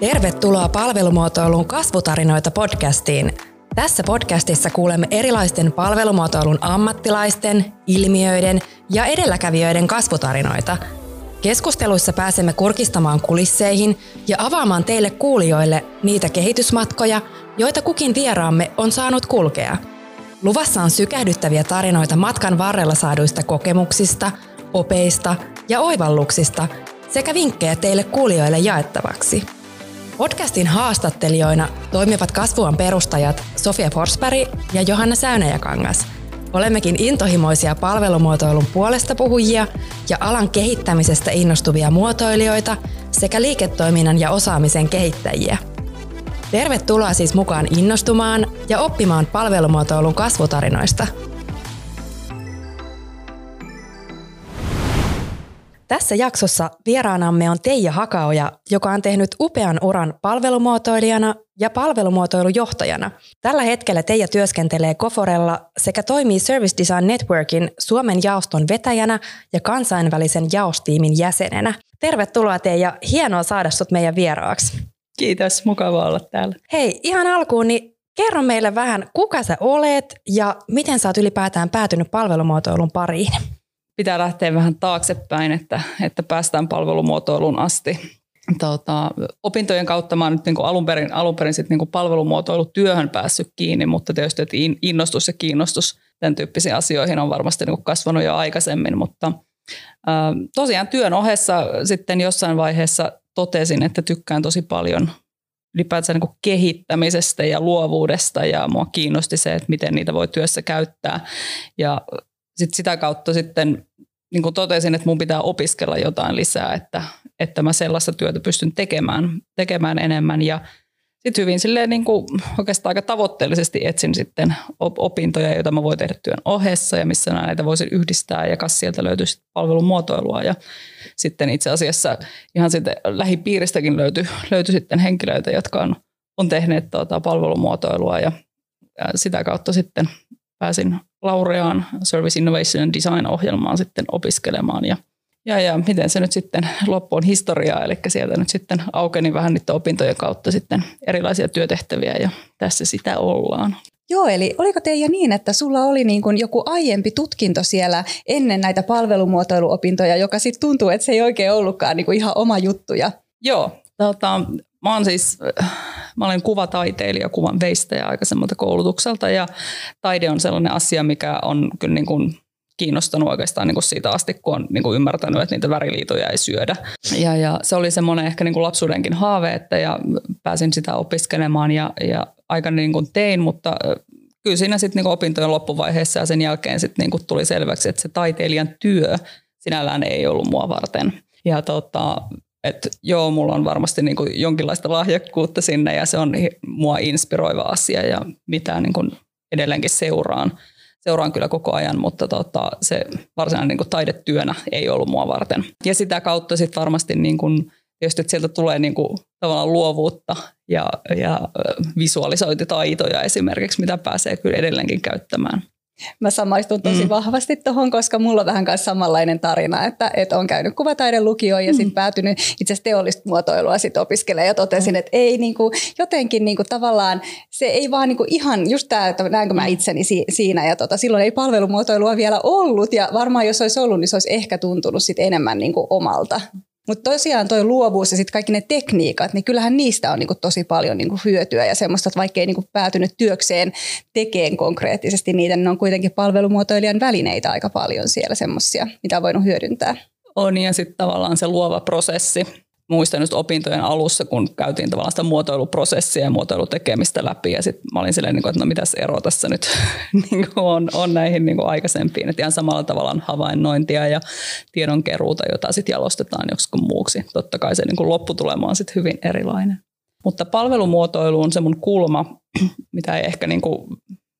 Tervetuloa palvelumuotoilun kasvutarinoita podcastiin. Tässä podcastissa kuulemme erilaisten palvelumuotoilun ammattilaisten, ilmiöiden ja edelläkävijöiden kasvutarinoita. Keskusteluissa pääsemme kurkistamaan kulisseihin ja avaamaan teille kuulijoille niitä kehitysmatkoja, joita kukin vieraamme on saanut kulkea. Luvassa on sykähdyttäviä tarinoita matkan varrella saaduista kokemuksista, opeista ja oivalluksista sekä vinkkejä teille kuulijoille jaettavaksi. Podcastin haastattelijoina toimivat kasvuan perustajat Sofia Forsberg ja Johanna Säynäjäkangas. Olemmekin intohimoisia palvelumuotoilun puolesta puhujia ja alan kehittämisestä innostuvia muotoilijoita sekä liiketoiminnan ja osaamisen kehittäjiä. Tervetuloa siis mukaan innostumaan ja oppimaan palvelumuotoilun kasvutarinoista – Tässä jaksossa vieraanamme on Teija Hakaoja, joka on tehnyt upean uran palvelumuotoilijana ja palvelumuotoilujohtajana. Tällä hetkellä Teija työskentelee Koforella sekä toimii Service Design Networkin Suomen jaoston vetäjänä ja kansainvälisen jaostiimin jäsenenä. Tervetuloa Teija, hienoa saada sut meidän vieraaksi. Kiitos, mukava olla täällä. Hei, ihan alkuun, niin kerro meille vähän, kuka sä olet ja miten sä oot ylipäätään päätynyt palvelumuotoilun pariin? Pitää lähteä vähän taaksepäin, että, että päästään palvelumuotoiluun asti. Tota, opintojen kautta mä oon nyt niin kuin alun perin, alun perin sit niin kuin palvelumuotoilutyöhön päässyt kiinni, mutta tietysti että innostus ja kiinnostus tämän tyyppisiin asioihin on varmasti niin kuin kasvanut jo aikaisemmin, mutta tosiaan työn ohessa sitten jossain vaiheessa totesin, että tykkään tosi paljon ylipäätään niin kehittämisestä ja luovuudesta ja mua kiinnosti se, että miten niitä voi työssä käyttää. Ja sit sitä kautta sitten niin kuin totesin, että mun pitää opiskella jotain lisää, että, että mä sellaista työtä pystyn tekemään, tekemään enemmän. Ja sitten hyvin silleen niin kuin oikeastaan aika tavoitteellisesti etsin sitten opintoja, joita mä voin tehdä työn ohessa ja missä näitä voisin yhdistää ja kas sieltä löytyy sitten palvelun muotoilua ja sitten itse asiassa ihan sitten lähipiiristäkin löytyi, löytyi sitten henkilöitä, jotka on, on tehneet tuota palvelumuotoilua ja, ja sitä kautta sitten pääsin Laureaan Service Innovation and Design-ohjelmaan sitten opiskelemaan ja ja, ja miten se nyt sitten loppuun historiaa, eli sieltä nyt sitten aukeni vähän niiden opintojen kautta sitten erilaisia työtehtäviä ja tässä sitä ollaan. Joo, eli oliko teidän niin, että sulla oli niin kuin joku aiempi tutkinto siellä ennen näitä palvelumuotoiluopintoja, joka sitten tuntuu, että se ei oikein ollutkaan niin kuin ihan oma juttuja? Joo, tota, Mä olen siis, mä olen kuvataiteilija, kuvan veistäjä aikaisemmalta koulutukselta ja taide on sellainen asia, mikä on kyllä niin kuin kiinnostanut oikeastaan niin kuin siitä asti, kun on niin kuin ymmärtänyt, että niitä väriliitoja ei syödä. Ja, ja se oli semmoinen ehkä niin kuin lapsuudenkin haave, että ja pääsin sitä opiskelemaan ja, ja aika niin kuin tein, mutta kyllä siinä sitten niin opintojen loppuvaiheessa ja sen jälkeen sitten niin kuin tuli selväksi, että se taiteilijan työ sinällään ei ollut mua varten. Ja tota, että joo, mulla on varmasti niin kuin jonkinlaista lahjakkuutta sinne ja se on mua inspiroiva asia ja mitä niin kuin edelleenkin seuraan. Seuraan kyllä koko ajan, mutta tota, se varsinainen niin kuin taidetyönä ei ollut mua varten. Ja sitä kautta sitten varmasti niin kuin, tietysti, että sieltä tulee niin kuin, tavallaan luovuutta ja, ja visualisointitaitoja esimerkiksi, mitä pääsee kyllä edelleenkin käyttämään. Mä samaistun tosi mm. vahvasti tuohon, koska mulla on vähän kanssa samanlainen tarina, että, että on käynyt kuvataiden lukioon ja mm. sitten päätynyt itse asiassa teollista muotoilua sitten opiskelemaan ja totesin, mm. että ei niinku, jotenkin niinku, tavallaan se ei vaan niinku, ihan just tämä, että näenkö mä mm. itseni si- siinä ja tota, silloin ei palvelumuotoilua vielä ollut ja varmaan jos olisi ollut, niin se olisi ehkä tuntunut sit enemmän niinku, omalta. Mutta tosiaan tuo luovuus ja sitten kaikki ne tekniikat, niin kyllähän niistä on niinku tosi paljon niinku hyötyä ja semmoista, että vaikka ei niinku päätynyt työkseen tekeen konkreettisesti niitä, niin ne on kuitenkin palvelumuotoilijan välineitä aika paljon siellä semmoisia, mitä on voinut hyödyntää. On ja sitten tavallaan se luova prosessi, muistan just opintojen alussa, kun käytiin tavallaan sitä muotoiluprosessia ja muotoilutekemistä läpi ja sitten mä olin silleen, niin että no mitäs ero tässä nyt niin on, on näihin niin kuin aikaisempiin. Että ihan samalla tavalla havainnointia ja tiedonkeruuta, jota sitten jalostetaan joskus muuksi. Totta kai se niin kuin lopputulema on sitten hyvin erilainen. Mutta palvelumuotoilu on se mun kulma, mitä ei ehkä niin kuin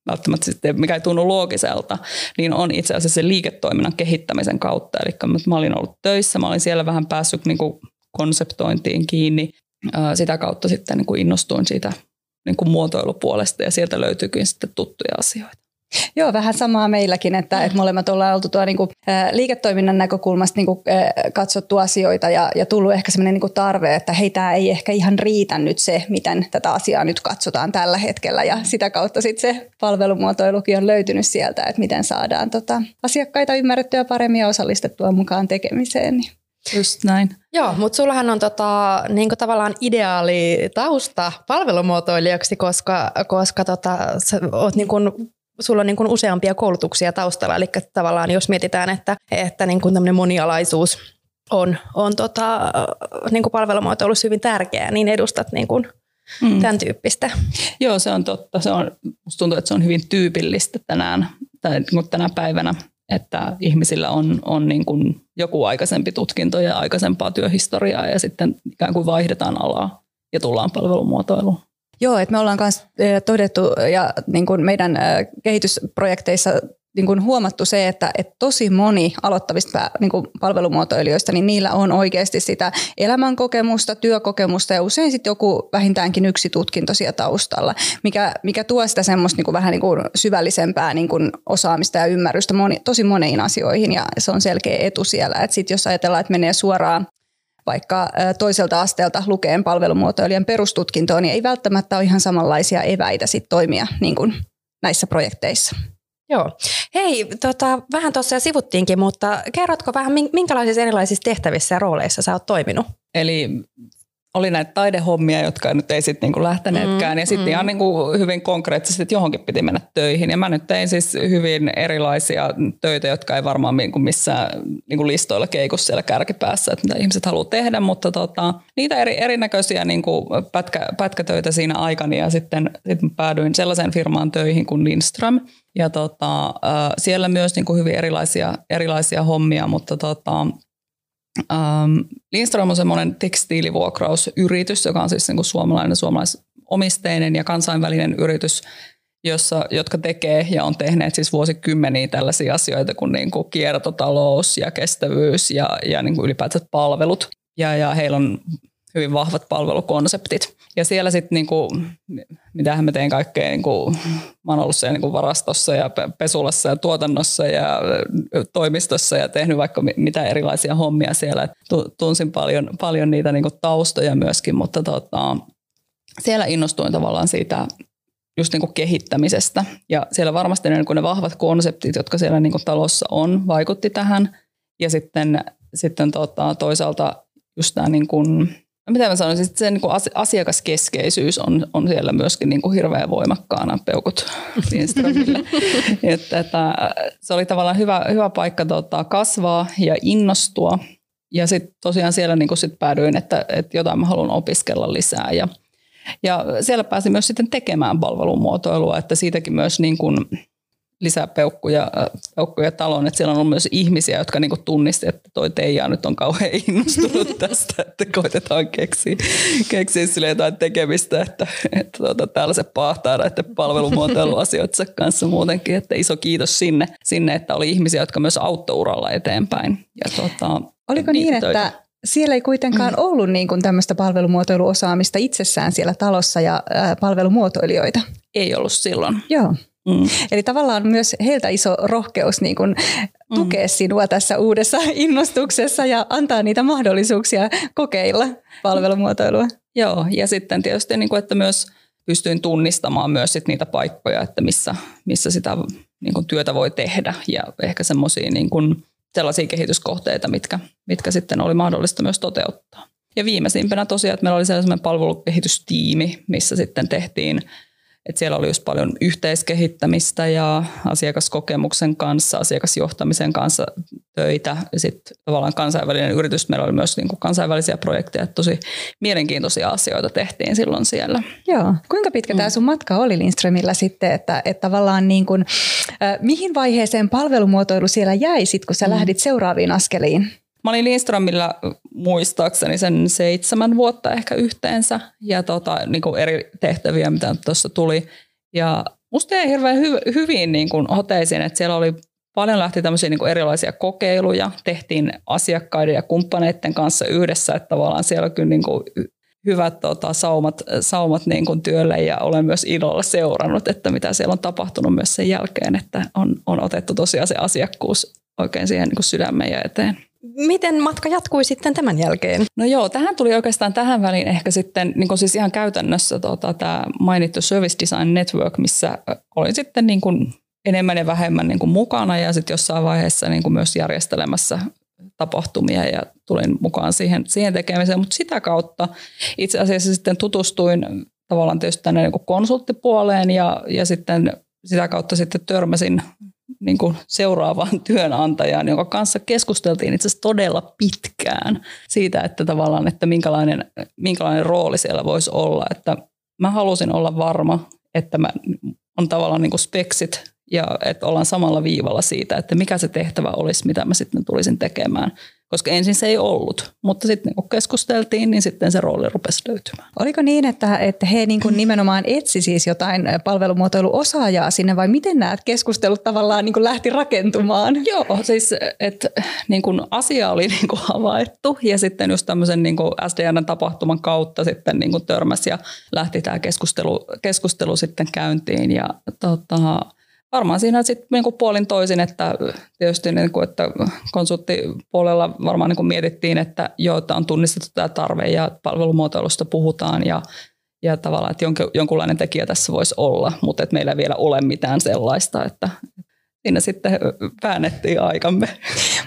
välttämättä sitten, mikä ei tunnu loogiselta, niin on itse asiassa se liiketoiminnan kehittämisen kautta. Eli mä olin ollut töissä, mä olin siellä vähän päässyt niin kuin konseptointiin kiinni. Sitä kautta sitten niin kuin innostuin siitä niin kuin muotoilupuolesta ja sieltä löytyykin sitten tuttuja asioita. Joo, vähän samaa meilläkin, että, että molemmat ollaan oltu tuo niin kuin, liiketoiminnan näkökulmasta niin kuin, katsottu asioita ja, ja tullut ehkä sellainen niin kuin tarve, että hei, tämä ei ehkä ihan riitä nyt se, miten tätä asiaa nyt katsotaan tällä hetkellä ja sitä kautta sitten se palvelumuotoilukin on löytynyt sieltä, että miten saadaan tota, asiakkaita ymmärrettyä paremmin ja osallistettua mukaan tekemiseen. Niin. Just näin. Joo, mutta sullahan on tota, niin tavallaan ideaali tausta palvelumuotoilijaksi, koska, koska tota, sä oot niin kuin sulla on niin kuin useampia koulutuksia taustalla, eli tavallaan jos mietitään, että, että niin kuin tämmöinen monialaisuus on, on tota, niin kuin palvelumuotoilussa hyvin tärkeää, niin edustat niin kuin mm. tämän tyyppistä. Joo, se on totta. Se on, musta tuntuu, että se on hyvin tyypillistä tänään, tai niin kuin tänä päivänä, että ihmisillä on, on niin kuin joku aikaisempi tutkinto ja aikaisempaa työhistoriaa ja sitten ikään kuin vaihdetaan alaa ja tullaan palvelumuotoiluun. Joo, että me ollaan myös todettu ja niin kuin meidän kehitysprojekteissa niin kuin huomattu se, että, että tosi moni aloittavista niin kuin palvelumuotoilijoista, niin niillä on oikeasti sitä elämänkokemusta, työkokemusta ja usein sitten joku vähintäänkin yksi tutkinto siellä taustalla, mikä, mikä tuo sitä semmoista niin kuin vähän niin kuin syvällisempää niin kuin osaamista ja ymmärrystä moni, tosi moniin asioihin ja se on selkeä etu siellä. Että sitten jos ajatellaan, että menee suoraan vaikka toiselta asteelta lukeen palvelumuotoilijan perustutkintoon, niin ei välttämättä ole ihan samanlaisia eväitä sit toimia niin kuin näissä projekteissa. Joo. Hei, tota, vähän tuossa sivuttiinkin, mutta kerrotko vähän, minkälaisissa erilaisissa tehtävissä ja rooleissa sä oot toiminut? Eli oli näitä taidehommia, jotka nyt ei sitten niinku lähteneetkään. Mm, ja sitten mm. ihan niinku hyvin konkreettisesti, että johonkin piti mennä töihin. Ja mä nyt tein siis hyvin erilaisia töitä, jotka ei varmaan niinku missään niinku listoilla keiku siellä kärkipäässä, että mitä ihmiset haluaa tehdä. Mutta tota, niitä eri, erinäköisiä niinku pätkä, pätkätöitä siinä aikani. Ja sitten sit päädyin sellaiseen firmaan töihin kuin Lindström. Ja tota, siellä myös niinku hyvin erilaisia, erilaisia hommia, mutta tota, Um, Lindström on semmoinen tekstiilivuokrausyritys, joka on siis niin kuin suomalainen, suomalaisomisteinen ja kansainvälinen yritys, jossa, jotka tekee ja on tehneet siis vuosikymmeniä tällaisia asioita kuin, niin kuin kiertotalous ja kestävyys ja, ja niin kuin ylipäätään palvelut. Ja, ja heillä on hyvin vahvat palvelukonseptit. Ja siellä sitten, niinku, mitähän mä teen kaikkea, niinku, mä oon ollut siellä niinku varastossa ja pesulassa ja tuotannossa ja toimistossa ja tehnyt vaikka mitä erilaisia hommia siellä. Tunsin paljon, paljon niitä niinku taustoja myöskin, mutta tota, siellä innostuin tavallaan siitä just niin kuin kehittämisestä. Ja siellä varmasti ne, niin ne vahvat konseptit, jotka siellä niin kuin talossa on, vaikutti tähän. Ja sitten, sitten tota, toisaalta just tämä niin kuin No mitä mä sanoisin, että se niin asiakaskeskeisyys on, on siellä myöskin niin kuin hirveän voimakkaana peukut Lindströmille. että, että, se oli tavallaan hyvä, hyvä paikka tota, kasvaa ja innostua. Ja sitten tosiaan siellä niin kuin sit päädyin, että, että jotain mä haluan opiskella lisää. Ja, ja siellä pääsin myös sitten tekemään palvelumuotoilua, että siitäkin myös niin kuin lisää peukkuja, peukkuja taloon. Että siellä on ollut myös ihmisiä, jotka niinku tunnisti, että toi Teija nyt on kauhean innostunut tästä, että koitetaan keksiä, keksiä sille jotain tekemistä, että, että tuota, täällä se pahtaa näiden palvelumuotoiluasioita kanssa muutenkin. Että iso kiitos sinne, sinne, että oli ihmisiä, jotka myös auttoi uralla eteenpäin. Ja tuota, Oliko niin, että siellä ei kuitenkaan mm. ollut niin kuin tämmöistä palvelumuotoiluosaamista itsessään siellä talossa ja palvelumuotoilijoita? Ei ollut silloin. Joo. Mm. Eli tavallaan myös heiltä iso rohkeus niin kuin tukea mm. sinua tässä uudessa innostuksessa ja antaa niitä mahdollisuuksia kokeilla palvelumuotoilua. Joo, ja sitten tietysti, niin kuin, että myös pystyin tunnistamaan myös sit niitä paikkoja, että missä, missä sitä niin kuin työtä voi tehdä ja ehkä semmoisia niin sellaisia kehityskohteita, mitkä, mitkä sitten oli mahdollista myös toteuttaa. Ja viimeisimpänä tosiaan, että meillä oli sellainen palvelukehitystiimi, missä sitten tehtiin et siellä oli just paljon yhteiskehittämistä ja asiakaskokemuksen kanssa, asiakasjohtamisen kanssa töitä. Ja sitten tavallaan kansainvälinen yritys, meillä oli myös niin kuin kansainvälisiä projekteja, tosi mielenkiintoisia asioita tehtiin silloin siellä. Joo. Kuinka pitkä mm. tämä sun matka oli Lindströmillä sitten, että, että tavallaan niin kuin, äh, mihin vaiheeseen palvelumuotoilu siellä jäi sit, kun sä mm. lähdit seuraaviin askeliin? Mä olin Lindströmillä muistaakseni sen seitsemän vuotta ehkä yhteensä ja tota, niin kuin eri tehtäviä, mitä tuossa tuli. Ja musta jäi hirveän hy- hyvin niin kuin hoteisiin, että siellä oli paljon lähti tämmöisiä niin kuin erilaisia kokeiluja, tehtiin asiakkaiden ja kumppaneiden kanssa yhdessä, että tavallaan siellä kyllä niin kuin hyvät tota, saumat, saumat niin kuin työlle ja olen myös ilolla seurannut, että mitä siellä on tapahtunut myös sen jälkeen, että on, on otettu tosiaan se asiakkuus oikein siihen niin kuin sydämen ja eteen. Miten matka jatkui sitten tämän jälkeen? No joo, tähän tuli oikeastaan tähän väliin ehkä sitten niin kuin siis ihan käytännössä tota, tämä mainittu Service Design Network, missä olin sitten niin kuin enemmän ja vähemmän niin kuin mukana ja sitten jossain vaiheessa niin kuin myös järjestelemässä tapahtumia ja tulin mukaan siihen, siihen tekemiseen, mutta sitä kautta itse asiassa sitten tutustuin tavallaan tietysti tänne niin konsulttipuoleen ja, ja sitten sitä kautta sitten törmäsin niin kuin seuraavaan työnantajaan, jonka kanssa keskusteltiin itse asiassa todella pitkään siitä, että tavallaan, että minkälainen, minkälainen rooli siellä voisi olla. Että mä halusin olla varma, että mä on tavallaan niin kuin speksit ja että ollaan samalla viivalla siitä, että mikä se tehtävä olisi, mitä mä sitten tulisin tekemään koska ensin se ei ollut. Mutta sitten kun keskusteltiin, niin sitten se rooli rupesi löytymään. Oliko niin, että, että he niin kuin nimenomaan etsi siis jotain palvelumuotoiluosaajaa sinne vai miten nämä keskustelut tavallaan niin kuin lähti rakentumaan? Joo, siis että niin kuin asia oli niin kuin havaittu ja sitten just tämmöisen niin kuin SDN-tapahtuman kautta sitten niin kuin törmäsi ja lähti tämä keskustelu, keskustelu sitten käyntiin ja tota, varmaan siinä sitten niin puolin toisin, että tietysti niin kuin, että konsulttipuolella varmaan niin kuin mietittiin, että jo, että on tunnistettu tämä tarve ja palvelumuotoilusta puhutaan ja, ja tavallaan, että jonkunlainen tekijä tässä voisi olla, mutta että meillä ei vielä ole mitään sellaista, että, siinä sitten väännettiin aikamme.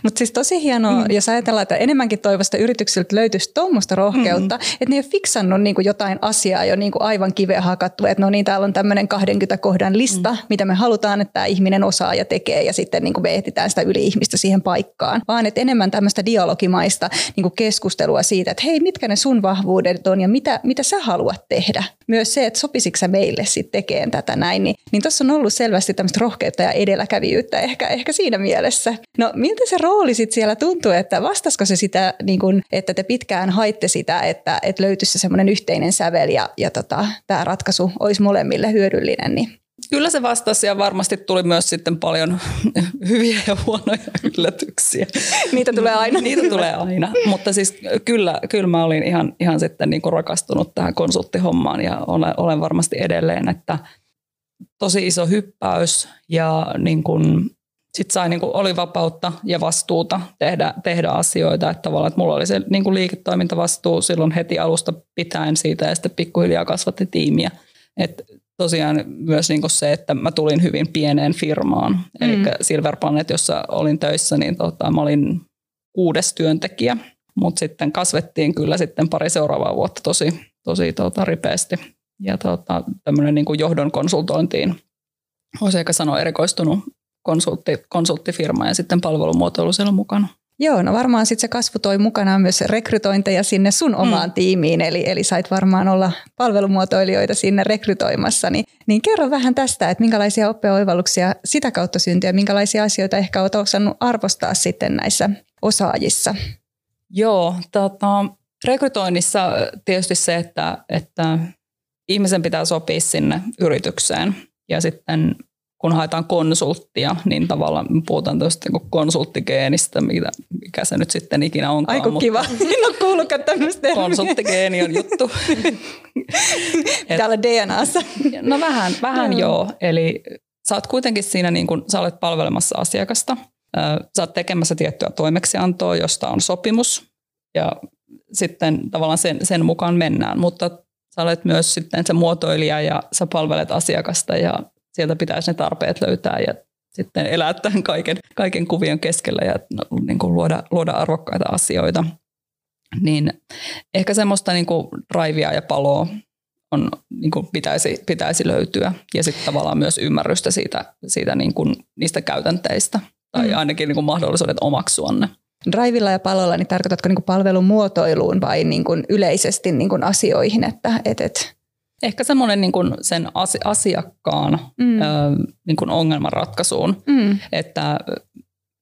Mutta siis tosi hienoa, mm. jos ajatellaan, että enemmänkin toivosta yrityksiltä löytyisi tuommoista rohkeutta, mm. että ne ei ole fiksannut niinku jotain asiaa jo niinku aivan kiveen hakattu, että no niin, täällä on tämmöinen 20 kohdan lista, mm. mitä me halutaan, että tämä ihminen osaa ja tekee, ja sitten niinku me etsitään sitä yli-ihmistä siihen paikkaan, vaan että enemmän tämmöistä dialogimaista niinku keskustelua siitä, että hei, mitkä ne sun vahvuudet on ja mitä, mitä sä haluat tehdä. Myös se, että sopisitko sä meille sitten tekemään tätä näin, niin, niin tuossa on ollut selvästi tämmöistä rohkeutta ja edelläkävijyyttä ehkä, ehkä siinä mielessä. No miltä se rooli sitten siellä tuntuu, että vastasko se sitä, niin kun, että te pitkään haitte sitä, että, että löytyisi se semmoinen yhteinen sävel ja, ja tota, tämä ratkaisu olisi molemmille hyödyllinen, niin Kyllä se vastasi ja varmasti tuli myös sitten paljon hyviä ja huonoja yllätyksiä. Niitä tulee aina. Niitä tulee aina, mutta siis kyllä, kyllä mä olin ihan, ihan sitten niin kuin rakastunut tähän konsulttihommaan ja olen, olen varmasti edelleen, että tosi iso hyppäys ja niin kuin sitten sai, niin kuin, oli vapautta ja vastuuta tehdä, tehdä asioita. Että tavallaan, että mulla oli se niin kuin liiketoimintavastuu silloin heti alusta pitäen siitä ja sitten pikkuhiljaa kasvatti tiimiä. Et tosiaan myös niin kuin se, että mä tulin hyvin pieneen firmaan. Mm. Eli Silver Planet, jossa olin töissä, niin tota, mä olin kuudes työntekijä. Mutta sitten kasvettiin kyllä sitten pari seuraavaa vuotta tosi, tosi tota, ripeästi. Ja tota, tämmöinen niin johdon konsultointiin olisi ehkä sanoa erikoistunut konsultti, konsulttifirma ja sitten palvelumuotoilu siellä mukana. Joo, no varmaan sitten se kasvu toi mukanaan myös rekrytointeja sinne sun omaan mm. tiimiin, eli, eli sait varmaan olla palvelumuotoilijoita sinne rekrytoimassa. Niin, niin kerro vähän tästä, että minkälaisia oppeoivalluksia sitä kautta syntyy ja minkälaisia asioita ehkä olet osannut arvostaa sitten näissä osaajissa? Joo, tota, rekrytoinnissa tietysti se, että, että ihmisen pitää sopia sinne yritykseen ja sitten kun haetaan konsulttia, niin tavallaan me puhutaan tuosta niin konsulttigeenistä, mikä, mikä se nyt sitten ikinä onkaan. Aiku mutta kiva, en ole kuullutkaan tämmöistä Konsulttigeeni on juttu. Täällä DNAssa. No vähän, vähän joo, eli sä oot kuitenkin siinä, niin kun, sä olet palvelemassa asiakasta, sä oot tekemässä tiettyä toimeksiantoa, josta on sopimus, ja sitten tavallaan sen, sen mukaan mennään, mutta sä olet myös sitten se muotoilija ja sä palvelet asiakasta ja sieltä pitäisi ne tarpeet löytää ja sitten elää tämän kaiken, kaiken kuvion keskellä ja no, niin kuin luoda, luoda arvokkaita asioita. Niin ehkä semmoista niin kuin drivea ja paloa on, niin kuin pitäisi, pitäisi löytyä ja sitten tavallaan myös ymmärrystä siitä, siitä niin kuin, niistä käytänteistä tai mm. ainakin niin kuin mahdollisuudet omaksua ne. Drivilla ja palolla, niin tarkoitatko niin kuin palvelun muotoiluun vai niin kuin yleisesti niin kuin asioihin, että et, et Ehkä semmoinen niin kuin sen asiakkaan mm. ö, niin kuin ongelmanratkaisuun, mm. että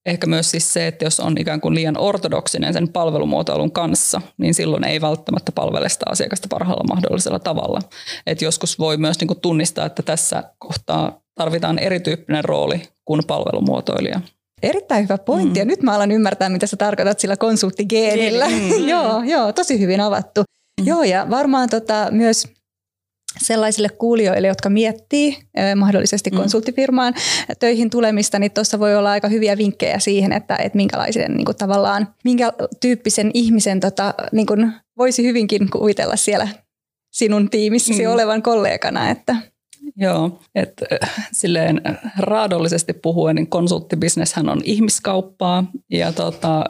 ehkä myös siis se, että jos on ikään kuin liian ortodoksinen sen palvelumuotoilun kanssa, niin silloin ei välttämättä palvele sitä asiakasta parhaalla mahdollisella tavalla. Et joskus voi myös niin kuin tunnistaa, että tässä kohtaa tarvitaan erityyppinen rooli kuin palvelumuotoilija. Erittäin hyvä pointti. Mm. Ja nyt mä alan ymmärtää, mitä sä tarkoitat sillä konsulttigeenillä. Mm. joo, joo, tosi hyvin avattu. Joo, ja varmaan tota, myös sellaisille kuulijoille, jotka miettii eh, mahdollisesti mm. konsulttifirmaan töihin tulemista, niin tuossa voi olla aika hyviä vinkkejä siihen, että, että minkälaisen niin kuin tavallaan, minkä tyyppisen ihmisen tota, niin kuin voisi hyvinkin kuvitella siellä sinun tiimissäsi mm. olevan kollegana. Että. Joo, että silleen raadollisesti puhuen, niin konsulttibisneshän on ihmiskauppaa ja tota,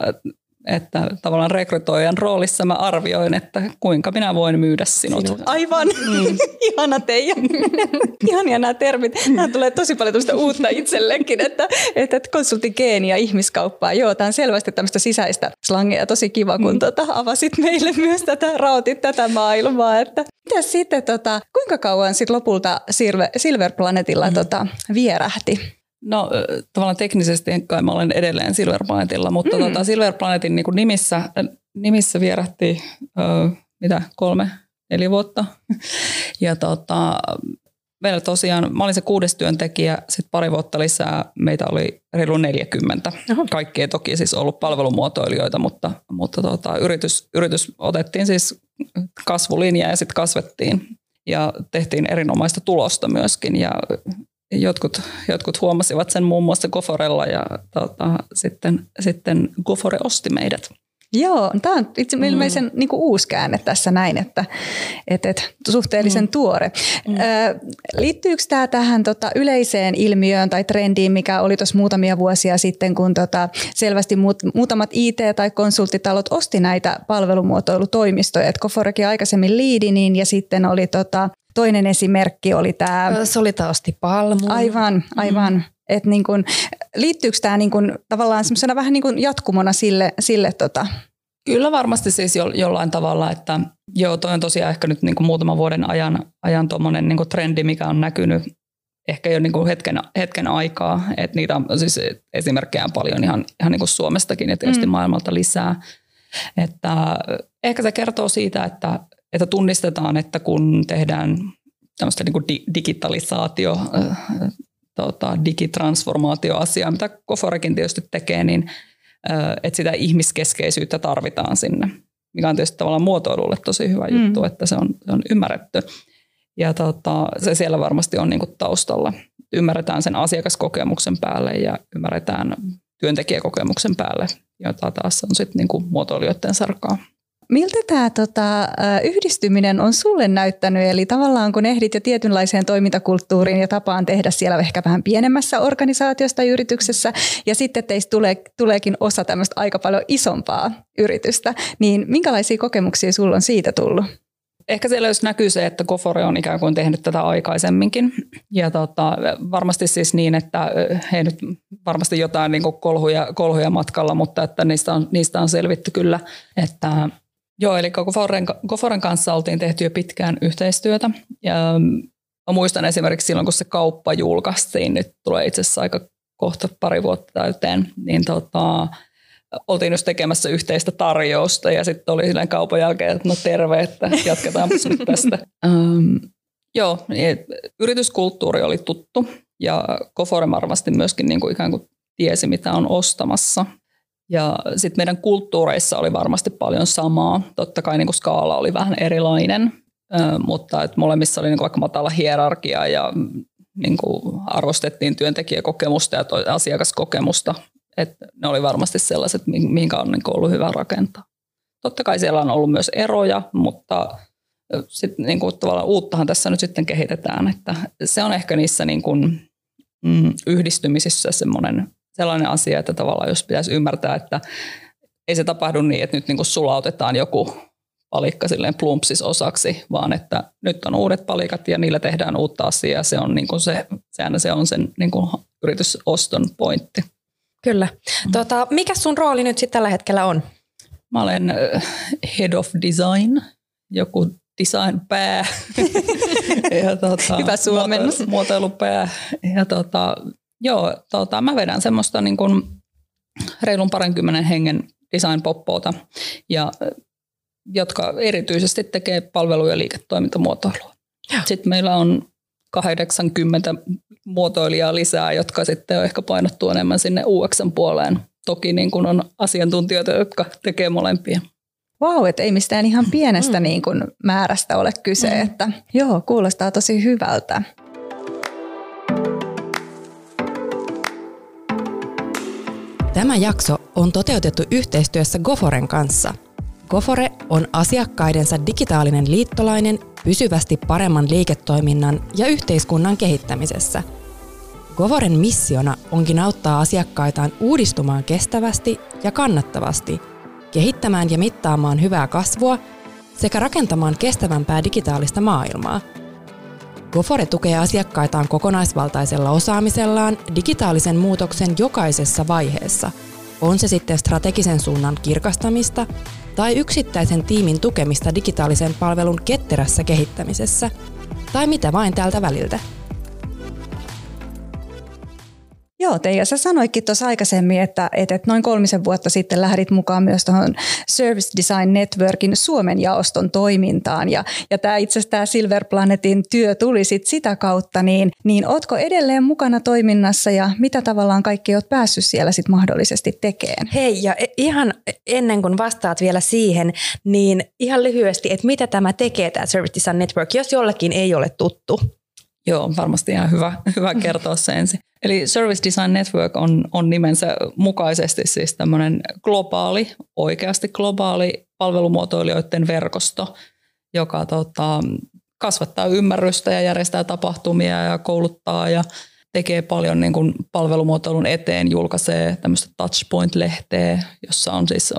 että tavallaan rekrytoijan roolissa mä arvioin, että kuinka minä voin myydä sinut. sinut. Aivan, mm. ihana Teija. Ihania nämä termit. Nämä tulee tosi paljon tuosta uutta itsellekin, että, että konsulttigeeni ja ihmiskauppaa. Joo, tämä on selvästi tämmöistä sisäistä slangia. Tosi kiva, kun mm. tota, avasit meille myös tätä, rautit tätä maailmaa. Että. Mitäs sitten, tota, kuinka kauan sitten lopulta Silver, Silver Planetilla mm. tota, vierähti? No tavallaan teknisesti kai mä olen edelleen Silver Planetilla, mutta mm. tota, Silver Planetin niin nimissä, nimissä vierähti ö, mitä kolme, neljä vuotta. Ja tota, meillä tosiaan, mä olin se kuudes työntekijä, sitten pari vuotta lisää meitä oli reilu 40. Oho. Kaikki ei toki siis ollut palvelumuotoilijoita, mutta, mutta tota, yritys, yritys otettiin siis kasvulinja ja sitten kasvettiin ja tehtiin erinomaista tulosta myöskin ja jotkut, jotkut huomasivat sen muun muassa Goforella ja tota, sitten, sitten Gofore osti meidät. Joo, tämä on itse mm. ilmeisen niin uusi käänne tässä näin, että et, et, suhteellisen mm. tuore. Mm. Ö, liittyykö tämä tähän tota, yleiseen ilmiöön tai trendiin, mikä oli tuossa muutamia vuosia sitten, kun tota, selvästi muut, muutamat IT- tai konsulttitalot osti näitä palvelumuotoilutoimistoja, että Koforekin aikaisemmin liidi, niin, ja sitten oli tota, Toinen esimerkki oli tämä... Solitaosti palmu. Aivan, aivan. Mm. Et niin kun, liittyykö tämä niin kun, tavallaan semmoisena vähän niin kun jatkumona sille, sille tota, Kyllä varmasti siis jo, jollain tavalla, että joo, toi on tosiaan ehkä nyt niin kuin muutaman vuoden ajan, ajan tuommoinen niin trendi, mikä on näkynyt ehkä jo niin kuin hetken, hetken aikaa, että niitä on siis esimerkkejä on paljon ihan, ihan niin kuin Suomestakin ja tietysti mm. maailmalta lisää. Että ehkä se kertoo siitä, että että tunnistetaan, että kun tehdään tämmöistä niin kuin digitalisaatio, äh, tota, digitransformaatioasiaa, mitä Koforekin tietysti tekee, niin äh, että sitä ihmiskeskeisyyttä tarvitaan sinne, mikä on tietysti tavallaan muotoilulle tosi hyvä mm. juttu, että se on, se on ymmärretty. Ja tota, se siellä varmasti on niin kuin taustalla. Ymmärretään sen asiakaskokemuksen päälle ja ymmärretään työntekijäkokemuksen päälle, jota taas on sitten niin muotoilijoiden sarkaa. Miltä tämä tota, yhdistyminen on sulle näyttänyt? Eli tavallaan kun ehdit jo tietynlaiseen toimintakulttuuriin ja tapaan tehdä siellä ehkä vähän pienemmässä organisaatiossa tai yrityksessä, ja sitten teistä tulee, tuleekin osa tämmöistä aika paljon isompaa yritystä, niin minkälaisia kokemuksia sulla on siitä tullut? Ehkä siellä jos näkyy se, että Kofore on ikään kuin tehnyt tätä aikaisemminkin. Ja tota, varmasti siis niin, että he nyt varmasti jotain niin kolhuja, kolhuja matkalla, mutta että niistä on, niistä on selvitty kyllä, että Joo, eli Goforen, Goforen kanssa oltiin tehty jo pitkään yhteistyötä. Ja mm, mä muistan esimerkiksi silloin, kun se kauppa julkaistiin, nyt tulee itse asiassa aika kohta pari vuotta täyteen, niin tota, oltiin just tekemässä yhteistä tarjousta ja sitten oli silleen kaupan jälkeen, että no terve, että jatketaan nyt tästä. Um, joo, niin yrityskulttuuri oli tuttu ja Kofore varmasti myöskin niin kuin ikään kuin tiesi, mitä on ostamassa. Ja sitten meidän kulttuureissa oli varmasti paljon samaa. Totta kai niin skaala oli vähän erilainen, mutta et molemmissa oli niin vaikka matala hierarkia ja niin arvostettiin työntekijäkokemusta ja asiakaskokemusta. Et ne oli varmasti sellaiset, mihinkä on niin ollut hyvä rakentaa. Totta kai siellä on ollut myös eroja, mutta sit niin tavallaan uuttahan tässä nyt sitten kehitetään. Että se on ehkä niissä niin kuin, mm, yhdistymisissä semmoinen sellainen asia, että tavallaan jos pitäisi ymmärtää, että ei se tapahdu niin, että nyt niin kuin sulautetaan joku palikka silleen plumpsis osaksi, vaan että nyt on uudet palikat ja niillä tehdään uutta asiaa. Se on, niin kuin se, sehän se on sen niin kuin yritysoston pointti. Kyllä. Tota, mikä sun rooli nyt sitten tällä hetkellä on? Mä olen head of design, joku design pää. ja tota, Hyvä suomennus. Muotoilupää. Ja tota, Joo, tota, mä vedän semmoista niin kuin reilun parenkymmenen hengen design-poppoota, ja, jotka erityisesti tekee palvelu- ja liiketoimintamuotoilua. Joo. Sitten meillä on 80 muotoilijaa lisää, jotka sitten on ehkä painottu enemmän sinne UX puoleen. Toki niin kuin on asiantuntijoita, jotka tekee molempia. Wow, että ei mistään ihan pienestä mm. niin kuin määrästä ole kyse, mm. että joo, kuulostaa tosi hyvältä. Tämä jakso on toteutettu yhteistyössä Goforen kanssa. Gofore on asiakkaidensa digitaalinen liittolainen pysyvästi paremman liiketoiminnan ja yhteiskunnan kehittämisessä. Goforen missiona onkin auttaa asiakkaitaan uudistumaan kestävästi ja kannattavasti, kehittämään ja mittaamaan hyvää kasvua sekä rakentamaan kestävämpää digitaalista maailmaa – Gofore tukee asiakkaitaan kokonaisvaltaisella osaamisellaan digitaalisen muutoksen jokaisessa vaiheessa, on se sitten strategisen suunnan kirkastamista tai yksittäisen tiimin tukemista digitaalisen palvelun ketterässä kehittämisessä, tai mitä vain tältä väliltä. Joo, Teija, sä sanoikin tuossa aikaisemmin, että, että noin kolmisen vuotta sitten lähdit mukaan myös tuohon Service Design Networkin Suomen jaoston toimintaan. Ja, ja tämä itse asiassa tämä Silver Planetin työ tuli sit sitä kautta, niin, niin ootko edelleen mukana toiminnassa ja mitä tavallaan kaikki oot päässyt siellä sit mahdollisesti tekemään? Hei, ja e, ihan ennen kuin vastaat vielä siihen, niin ihan lyhyesti, että mitä tämä tekee tämä Service Design Network, jos jollekin ei ole tuttu? Joo, varmasti ihan hyvä, hyvä kertoa se ensin. Eli Service Design Network on, on nimensä mukaisesti siis tämmöinen globaali, oikeasti globaali palvelumuotoilijoiden verkosto, joka tota, kasvattaa ymmärrystä ja järjestää tapahtumia ja kouluttaa ja tekee paljon niin kuin palvelumuotoilun eteen, julkaisee tämmöistä Touchpoint-lehteä, jossa on siis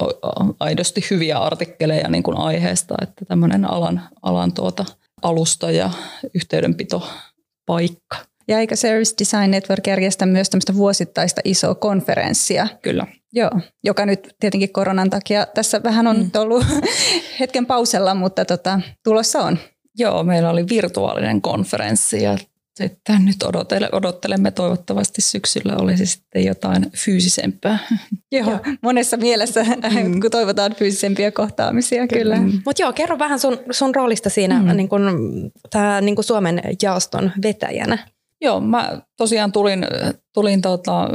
aidosti hyviä artikkeleja niin kuin aiheesta, että tämmöinen alan, alan tuota, alusta ja yhteydenpito paikka. Ja eikö Service Design Network järjestä myös tämmöistä vuosittaista isoa konferenssia? Kyllä. Joo, joka nyt tietenkin koronan takia tässä vähän on mm. ollut hetken pausella, mutta tota, tulossa on. Joo, meillä oli virtuaalinen konferenssi ja sitten nyt odotele, odottelemme toivottavasti syksyllä olisi sitten jotain fyysisempää. Joo, monessa mielessä, mm. kun toivotaan fyysisempiä kohtaamisia, kyllä. Mm. Mutta joo, kerro vähän sun, sun roolista siinä mm. niin kun, tää, niin kun Suomen jaoston vetäjänä. Joo, mä tosiaan tulin, tulin tota,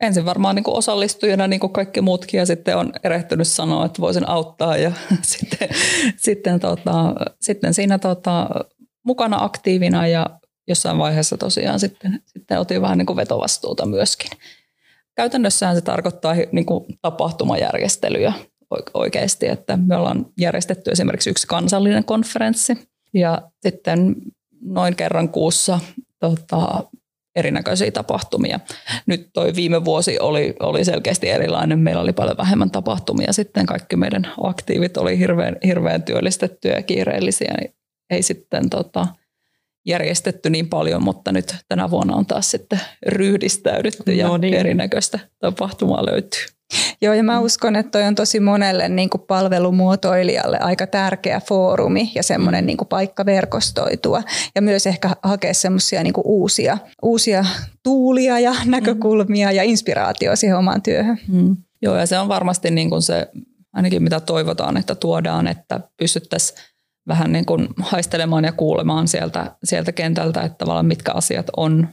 ensin varmaan niin osallistujana niin kuin kaikki muutkin ja sitten on erehtynyt sanoa, että voisin auttaa ja sitten, sitten, tota, sitten siinä tota, mukana aktiivina ja jossain vaiheessa tosiaan sitten, sitten otin vähän niin kuin vetovastuuta myöskin. Käytännössähän se tarkoittaa niin kuin tapahtumajärjestelyjä oikeasti, että me ollaan järjestetty esimerkiksi yksi kansallinen konferenssi ja sitten noin kerran kuussa tota, erinäköisiä tapahtumia. Nyt toi viime vuosi oli, oli selkeästi erilainen. Meillä oli paljon vähemmän tapahtumia. Sitten kaikki meidän aktiivit oli hirveän, hirveän työllistettyjä ja kiireellisiä. Niin ei sitten tota, järjestetty niin paljon, mutta nyt tänä vuonna on taas sitten ryhdistäydytty ja no niin. erinäköistä tapahtumaa löytyy. Joo, ja mä uskon, että toi on tosi monelle niin kuin palvelumuotoilijalle aika tärkeä foorumi ja semmoinen mm. niin kuin paikka verkostoitua. Ja myös ehkä hakea semmoisia niin uusia, uusia tuulia ja mm. näkökulmia mm. ja inspiraatio siihen omaan työhön. Mm. Joo, ja se on varmasti niin kuin se, ainakin mitä toivotaan, että tuodaan, että pystyttäisiin vähän niin kuin haistelemaan ja kuulemaan sieltä, sieltä kentältä, että tavallaan mitkä asiat on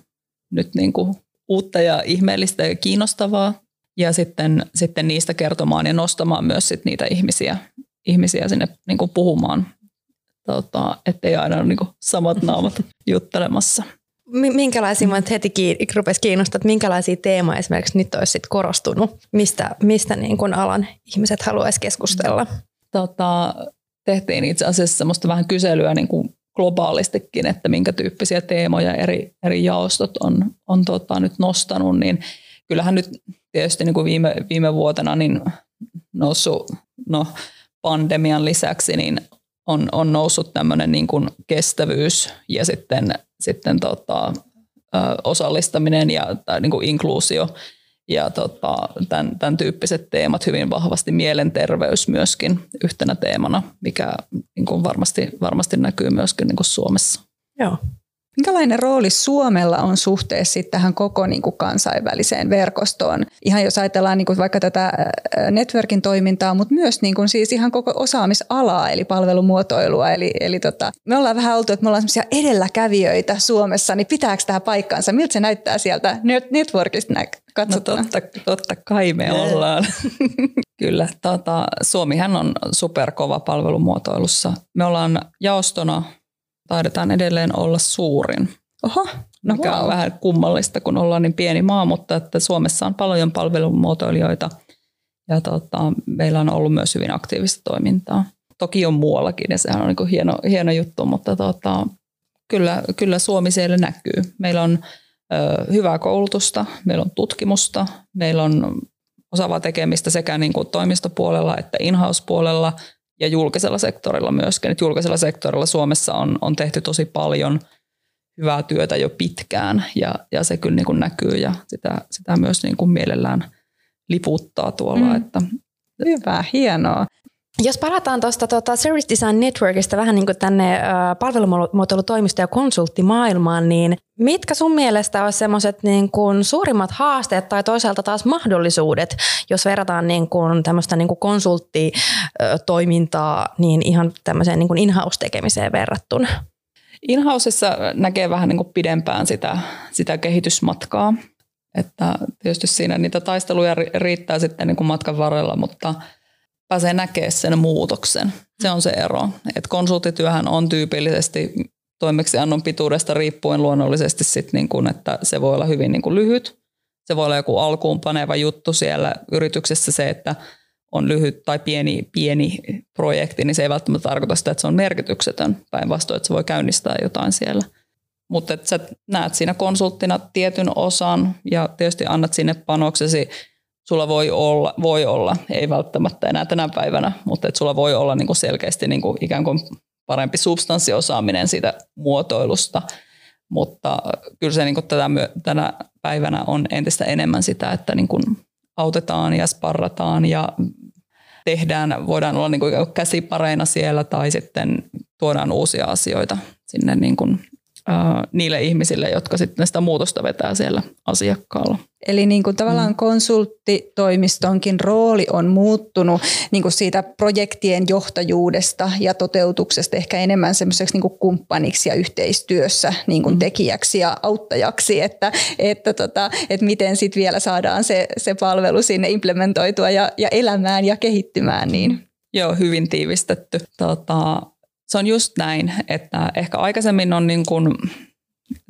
nyt niin kuin uutta ja ihmeellistä ja kiinnostavaa. Ja sitten, sitten niistä kertomaan ja nostamaan myös sit niitä ihmisiä, ihmisiä sinne niin kuin puhumaan, tota, ettei aina ole niin kuin samat naamat juttelemassa. Minkälaisia, mä heti rupesi kiinnostaa, että minkälaisia teemoja esimerkiksi nyt olisi sit korostunut, mistä, mistä niin kuin alan ihmiset haluaisi keskustella? Tota, tehtiin itse asiassa semmoista vähän kyselyä niin kuin globaalistikin, että minkä tyyppisiä teemoja eri, eri jaostot on, on tota, nyt nostanut, niin kyllähän nyt tietysti niin kuin viime, viime vuotena niin noussut no, pandemian lisäksi, niin on, on noussut tämmöinen niin kuin kestävyys ja sitten, sitten tota, osallistaminen ja tai niin kuin inkluusio ja tota, tämän, tämän tyyppiset teemat hyvin vahvasti mielenterveys myöskin yhtenä teemana, mikä niin kuin varmasti, varmasti näkyy myöskin niin kuin Suomessa. Joo. Minkälainen rooli Suomella on suhteessa tähän koko niin kuin kansainväliseen verkostoon? Ihan jos ajatellaan niin kuin vaikka tätä networkin toimintaa, mutta myös niin kuin siis ihan koko osaamisalaa, eli palvelumuotoilua. Eli, eli tota, me ollaan vähän oltu, että me ollaan edelläkävijöitä Suomessa, niin pitääkö tämä paikkaansa? Miltä se näyttää sieltä networkista katsotaan? No totta, totta kai me ollaan. Kyllä. Tota, Suomihän on superkova palvelumuotoilussa. Me ollaan jaostona, taidetaan edelleen olla suurin. Oho, no mikä wow. on vähän kummallista, kun ollaan niin pieni maa, mutta että Suomessa on paljon palvelumuotoilijoita ja tota, meillä on ollut myös hyvin aktiivista toimintaa. Toki on muuallakin ja sehän on niin kuin hieno, hieno juttu, mutta tota, kyllä, kyllä Suomi siellä näkyy. Meillä on ö, hyvää koulutusta, meillä on tutkimusta, meillä on osaavaa tekemistä sekä niin kuin toimistopuolella että in-house-puolella ja julkisella sektorilla myöskin. Et julkisella sektorilla Suomessa on, on tehty tosi paljon hyvää työtä jo pitkään ja, ja se kyllä niin kuin näkyy ja sitä, sitä myös niin kuin mielellään liputtaa tuolla. Mm. Että, Hyvä, hienoa. Jos palataan tuosta tota Service Design Networkista vähän niin kuin tänne palvelumuotoilutoimisto- ja konsulttimaailmaan, niin mitkä sun mielestä olisi semmoiset niin suurimmat haasteet tai toisaalta taas mahdollisuudet, jos verrataan niin kuin tämmöistä niin kuin konsulttitoimintaa niin ihan tämmöiseen niin kuin in-house-tekemiseen verrattuna? In-houseissa näkee vähän niin kuin pidempään sitä, sitä kehitysmatkaa. Että tietysti siinä niitä taisteluja riittää sitten niin kuin matkan varrella, mutta pääsee näkemään sen muutoksen. Se on se ero. Et konsulttityöhän on tyypillisesti toimeksiannon pituudesta riippuen luonnollisesti sit niin kuin, että se voi olla hyvin niin kuin lyhyt. Se voi olla joku alkuun paneva juttu siellä yrityksessä se, että on lyhyt tai pieni, pieni projekti, niin se ei välttämättä tarkoita sitä, että se on merkityksetön. Päinvastoin, että se voi käynnistää jotain siellä. Mutta että sä näet siinä konsulttina tietyn osan ja tietysti annat sinne panoksesi. Sulla voi olla, voi olla, ei välttämättä enää tänä päivänä, mutta että sulla voi olla niinku selkeästi niinku ikään kuin parempi substanssiosaaminen siitä muotoilusta. Mutta kyllä se niinku tätä, tänä päivänä on entistä enemmän sitä, että niinku autetaan ja sparrataan ja tehdään, voidaan olla niin kuin käsipareina siellä tai sitten tuodaan uusia asioita sinne niin kuin, niille ihmisille, jotka sitten sitä muutosta vetää siellä asiakkaalla. Eli niin kuin tavallaan mm. konsulttitoimistonkin rooli on muuttunut niin kuin siitä projektien johtajuudesta ja toteutuksesta ehkä enemmän semmoiseksi niin kuin kumppaniksi ja yhteistyössä niin kuin mm. tekijäksi ja auttajaksi, että, että, tota, että miten sitten vielä saadaan se, se palvelu sinne implementoitua ja, ja elämään ja kehittymään. Niin. Joo, hyvin tiivistetty. Tota, se on just näin, että ehkä aikaisemmin on niin kuin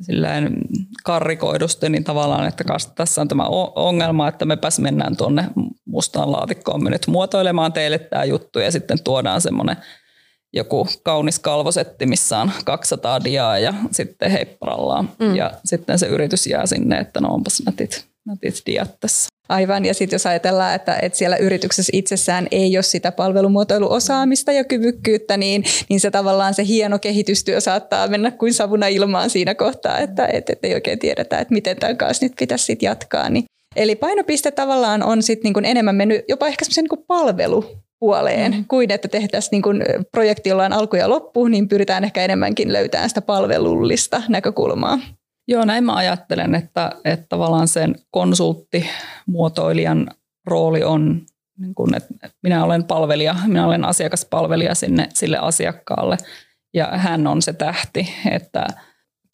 silleen karrikoidusti, niin tavallaan, että tässä on tämä ongelma, että mepäs mennään tuonne mustaan laatikkoon me nyt muotoilemaan teille tämä juttu ja sitten tuodaan semmoinen joku kaunis kalvosetti, missä on 200 diaa ja sitten heipparallaan. Mm. Ja sitten se yritys jää sinne, että no onpas nätit, nätit diat tässä. Aivan, ja sitten jos ajatellaan, että, että siellä yrityksessä itsessään ei ole sitä palvelumuotoiluosaamista ja kyvykkyyttä, niin, niin se tavallaan se hieno kehitystyö saattaa mennä kuin savuna ilmaan siinä kohtaa, että, että, että ei oikein tiedetä, että miten tämän kanssa nyt pitäisi sit jatkaa. Niin. Eli painopiste tavallaan on sitten niin enemmän mennyt jopa ehkä semmoisen niin palvelu puoleen, mm. kuin että tehtäisiin niin projekti, jolla on alku ja loppu, niin pyritään ehkä enemmänkin löytämään sitä palvelullista näkökulmaa. Joo, näin mä ajattelen, että, että tavallaan sen konsulttimuotoilijan rooli on, niin kun, että minä olen palvelija, minä olen asiakaspalvelija sinne, sille asiakkaalle. Ja hän on se tähti, että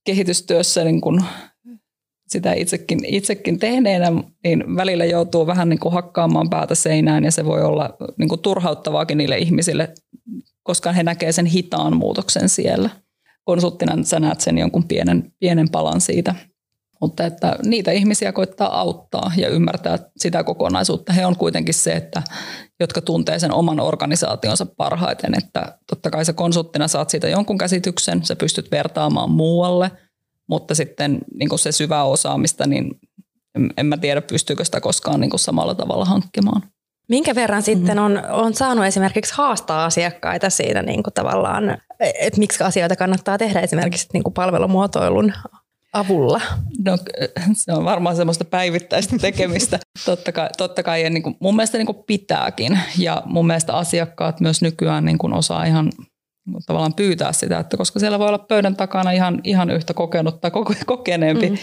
kehitystyössä niin kun sitä itsekin, itsekin tehneenä, niin välillä joutuu vähän niin kuin hakkaamaan päätä seinään ja se voi olla niin kuin turhauttavaakin niille ihmisille, koska he näkevät sen hitaan muutoksen siellä konsulttina sä näet sen jonkun pienen, pienen palan siitä. Mutta että niitä ihmisiä koittaa auttaa ja ymmärtää sitä kokonaisuutta. He on kuitenkin se, että, jotka tuntee sen oman organisaationsa parhaiten. Että totta kai sä konsulttina saat siitä jonkun käsityksen, sä pystyt vertaamaan muualle, mutta sitten niin se syvä osaamista, niin en mä tiedä, pystyykö sitä koskaan niin samalla tavalla hankkimaan. Minkä verran sitten on, on saanut esimerkiksi haastaa asiakkaita siinä niin kuin tavallaan, että miksi asioita kannattaa tehdä esimerkiksi niin kuin palvelumuotoilun avulla? No, se on varmaan semmoista päivittäistä tekemistä. totta kai, totta kai ja niin kuin, mun mielestä niin kuin pitääkin. Ja mun mielestä asiakkaat myös nykyään niin kuin osaa ihan tavallaan pyytää sitä, että koska siellä voi olla pöydän takana ihan, ihan yhtä kokenut tai kokeneempi mm.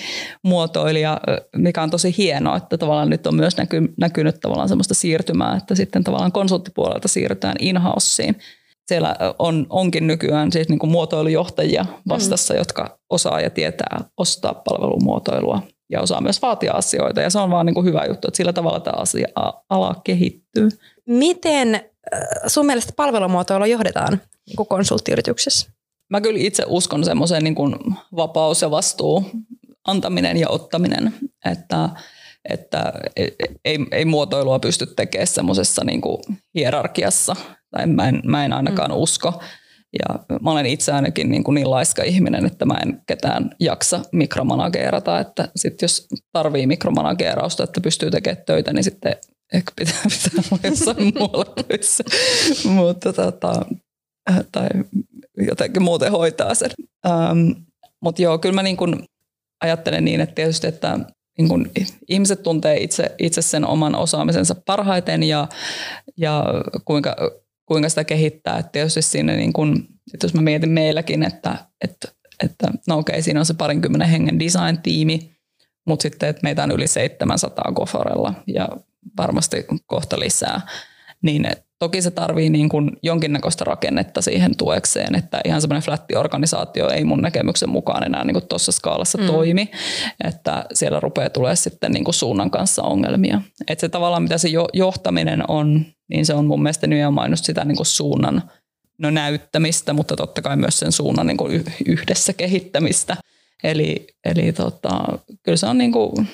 muotoilija, mikä on tosi hienoa, että tavallaan nyt on myös näky, näkynyt tavallaan semmoista siirtymää, että sitten tavallaan konsulttipuolelta siirrytään in Siellä on, onkin nykyään siis niin kuin muotoilujohtajia vastassa, mm. jotka osaa ja tietää ostaa palvelumuotoilua ja osaa myös vaatia asioita. Ja se on vaan niin kuin hyvä juttu, että sillä tavalla tämä asia, ala kehittyy. Miten sun mielestä palvelumuotoilua johdetaan niin konsulttiyrityksessä? Mä kyllä itse uskon semmoiseen niin kuin vapaus ja vastuu antaminen ja ottaminen, että, että ei, ei muotoilua pysty tekemään semmoisessa niin hierarkiassa, tai mä en, mä en ainakaan mm. usko. Ja mä olen itse ainakin niin, kuin niin laiska ihminen, että mä en ketään jaksa mikromanageerata, että sit jos tarvii mikromanageerausta, että pystyy tekemään töitä, niin sitten ehkä pitää, pitää olla jossain muualla töissä. Mutta tota, tai jotenkin muuten hoitaa sen. Ähm, Mutta joo, kyllä mä niin kun ajattelen niin, että tietysti, että niin kun ihmiset tuntee itse, itse sen oman osaamisensa parhaiten ja, ja kuinka, kuinka sitä kehittää. Et tietysti siinä, niin kun, jos mä mietin meilläkin, että, että, että no okei, siinä on se parinkymmenen hengen design-tiimi, mutta sitten, että meitä on yli 700 Goforella ja varmasti kohta lisää, niin Toki se tarvii niin kuin jonkinnäköistä rakennetta siihen tuekseen, että ihan semmoinen flätti organisaatio ei mun näkemyksen mukaan enää niin tuossa skaalassa mm. toimi, että siellä rupeaa tulee sitten niin kuin suunnan kanssa ongelmia. Että se tavallaan mitä se johtaminen on, niin se on mun mielestä nimenomaan just sitä niin kuin suunnan no näyttämistä, mutta totta kai myös sen suunnan niin kuin yhdessä kehittämistä. Eli, eli tota, kyllä se on niin kuin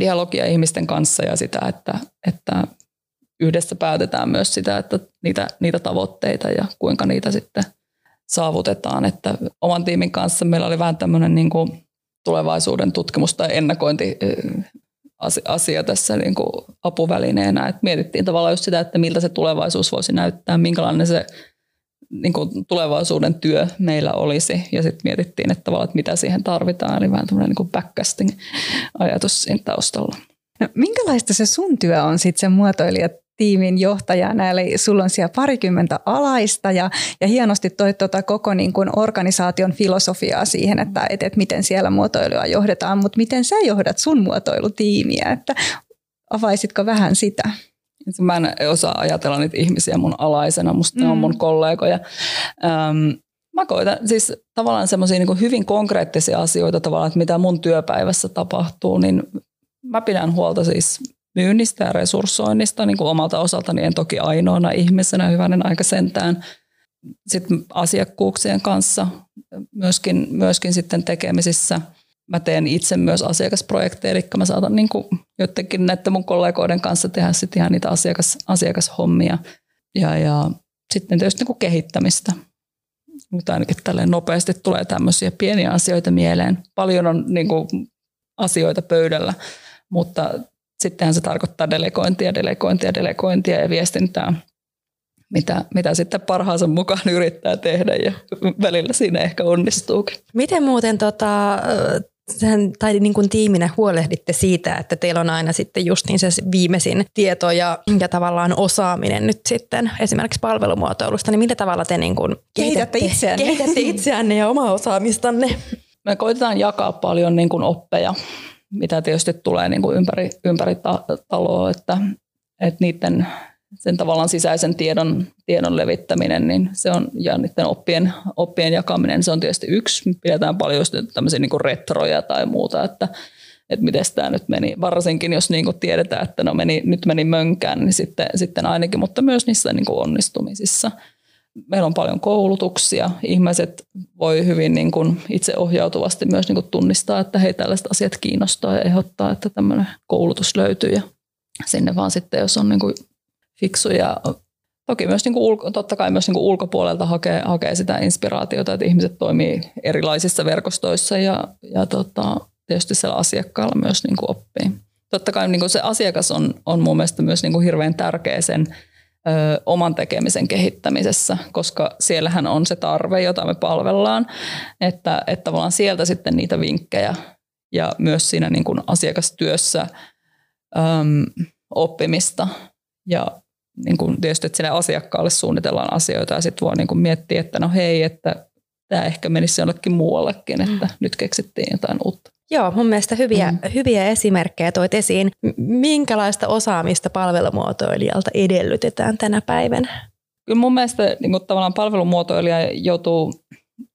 dialogia ihmisten kanssa ja sitä, että, että yhdessä päätetään myös sitä, että niitä, niitä tavoitteita ja kuinka niitä sitten saavutetaan. Että oman tiimin kanssa meillä oli vähän tämmöinen niin kuin tulevaisuuden tutkimus tai ennakointi asia tässä niin kuin apuvälineenä. että mietittiin tavallaan just sitä, että miltä se tulevaisuus voisi näyttää, minkälainen se niin kuin tulevaisuuden työ meillä olisi. Ja sitten mietittiin, että, että mitä siihen tarvitaan. Eli vähän tämmöinen niin backcasting-ajatus siinä taustalla. No, minkälaista se sun työ on sitten sen muotoilijat tiimin johtajana, eli sulla on siellä parikymmentä alaista ja, ja hienosti toi tuota koko niin kuin organisaation filosofiaa siihen, että, että, että miten siellä muotoilua johdetaan, mutta miten sä johdat sun muotoilutiimiä, että avaisitko vähän sitä? Mä en osaa ajatella niitä ihmisiä mun alaisena, musta mm. ne on mun mm. kollegoja. Öm, mä koitan siis tavallaan semmoisia niin hyvin konkreettisia asioita tavallaan, että mitä mun työpäivässä tapahtuu, niin mä pidän huolta siis myynnistä ja resurssoinnista niin kuin omalta osaltani, en toki ainoana ihmisenä, hyvänen aika sentään. Sitten asiakkuuksien kanssa myöskin, myöskin sitten tekemisissä. Mä teen itse myös asiakasprojekteja, eli mä saatan niin kuin jotenkin näiden mun kollegoiden kanssa tehdä sitten ihan niitä asiakas, asiakashommia. Ja, ja sitten tietysti niin kuin kehittämistä. Mutta ainakin tälleen nopeasti tulee tämmöisiä pieniä asioita mieleen. Paljon on niin kuin asioita pöydällä, mutta sittenhän se tarkoittaa delegointia, delegointia, delegointia ja viestintää, mitä, mitä sitten parhaansa mukaan yrittää tehdä ja välillä siinä ehkä onnistuukin. Miten muuten tota, sen, tai niin kuin tiiminä huolehditte siitä, että teillä on aina sitten just niin se viimeisin tieto ja, ja tavallaan osaaminen nyt sitten esimerkiksi palvelumuotoilusta, niin millä tavalla te niin kuin kehitätte, itseänne. kehitätte itseänne ja omaa osaamistanne? Me koitetaan jakaa paljon niin kuin oppeja mitä tietysti tulee niin kuin ympäri, ympäri ta- taloa, että, että niiden sen tavallaan sisäisen tiedon, tiedon levittäminen, niin se on, ja niiden oppien, oppien jakaminen, se on tietysti yksi. Pidetään paljon tämmöisiä niin retroja tai muuta, että, että miten tämä nyt meni. Varsinkin jos niin kuin tiedetään, että no meni, nyt meni mönkään, niin sitten, sitten ainakin, mutta myös niissä niin kuin onnistumisissa – meillä on paljon koulutuksia. Ihmiset voi hyvin niin kuin itseohjautuvasti myös niin kuin tunnistaa, että hei tällaiset asiat kiinnostaa ja ehdottaa, että tämmöinen koulutus löytyy ja sinne vaan sitten, jos on niin kuin fiksu ja toki myös niin kuin ulko, totta kai myös niin kuin ulkopuolelta hakee, hakee sitä inspiraatiota, että ihmiset toimii erilaisissa verkostoissa ja, ja tota, tietysti siellä asiakkaalla myös niin kuin oppii. Totta kai niin kuin se asiakas on, on mun mielestä myös niin kuin hirveän tärkeä sen ö, oman tekemisen kehittämisessä, koska siellähän on se tarve, jota me palvellaan, että, että tavallaan sieltä sitten niitä vinkkejä ja myös siinä niin kuin asiakastyössä äm, oppimista ja niin kuin tietysti, että sille asiakkaalle suunnitellaan asioita ja sitten voi niin kuin miettiä, että no hei, että tämä ehkä menisi jollekin muuallekin, että mm. nyt keksittiin jotain uutta. Joo, mun mielestä hyviä, mm. hyviä esimerkkejä toit esiin. Minkälaista osaamista palvelumuotoilijalta edellytetään tänä päivänä? Kyllä mun mielestä niin kuin tavallaan palvelumuotoilija joutuu,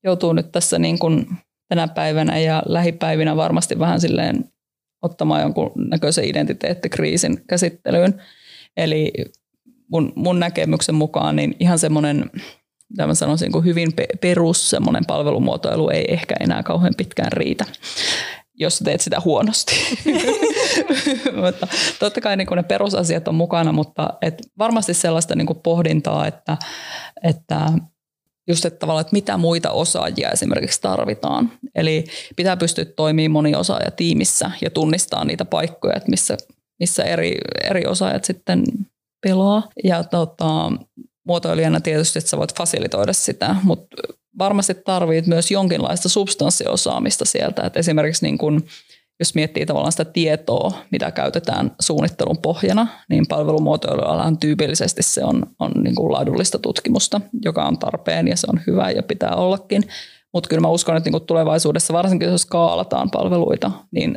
joutuu nyt tässä niin kuin tänä päivänä ja lähipäivinä varmasti vähän silleen ottamaan jonkun näköisen identiteettikriisin käsittelyyn. Eli mun, mun näkemyksen mukaan niin ihan semmoinen mitä mä sanoisin, kuin hyvin perus semmoinen palvelumuotoilu ei ehkä enää kauhean pitkään riitä jos teet sitä huonosti. mutta totta kai niin ne perusasiat on mukana, mutta et varmasti sellaista niin pohdintaa, että, että just että tavallaan, että mitä muita osaajia esimerkiksi tarvitaan. Eli pitää pystyä toimimaan moniosaaja tiimissä ja tunnistaa niitä paikkoja, että missä, missä eri, eri osaajat sitten pelaa. Ja tota, muotoilijana tietysti, että sä voit fasilitoida sitä, mutta varmasti tarvit myös jonkinlaista substanssiosaamista sieltä. Että esimerkiksi niin kun, jos miettii tavallaan sitä tietoa, mitä käytetään suunnittelun pohjana, niin palvelumuotoilualan tyypillisesti se on, on niin kuin laadullista tutkimusta, joka on tarpeen ja se on hyvä ja pitää ollakin. Mutta kyllä mä uskon, että niin tulevaisuudessa, varsinkin jos skaalataan palveluita, niin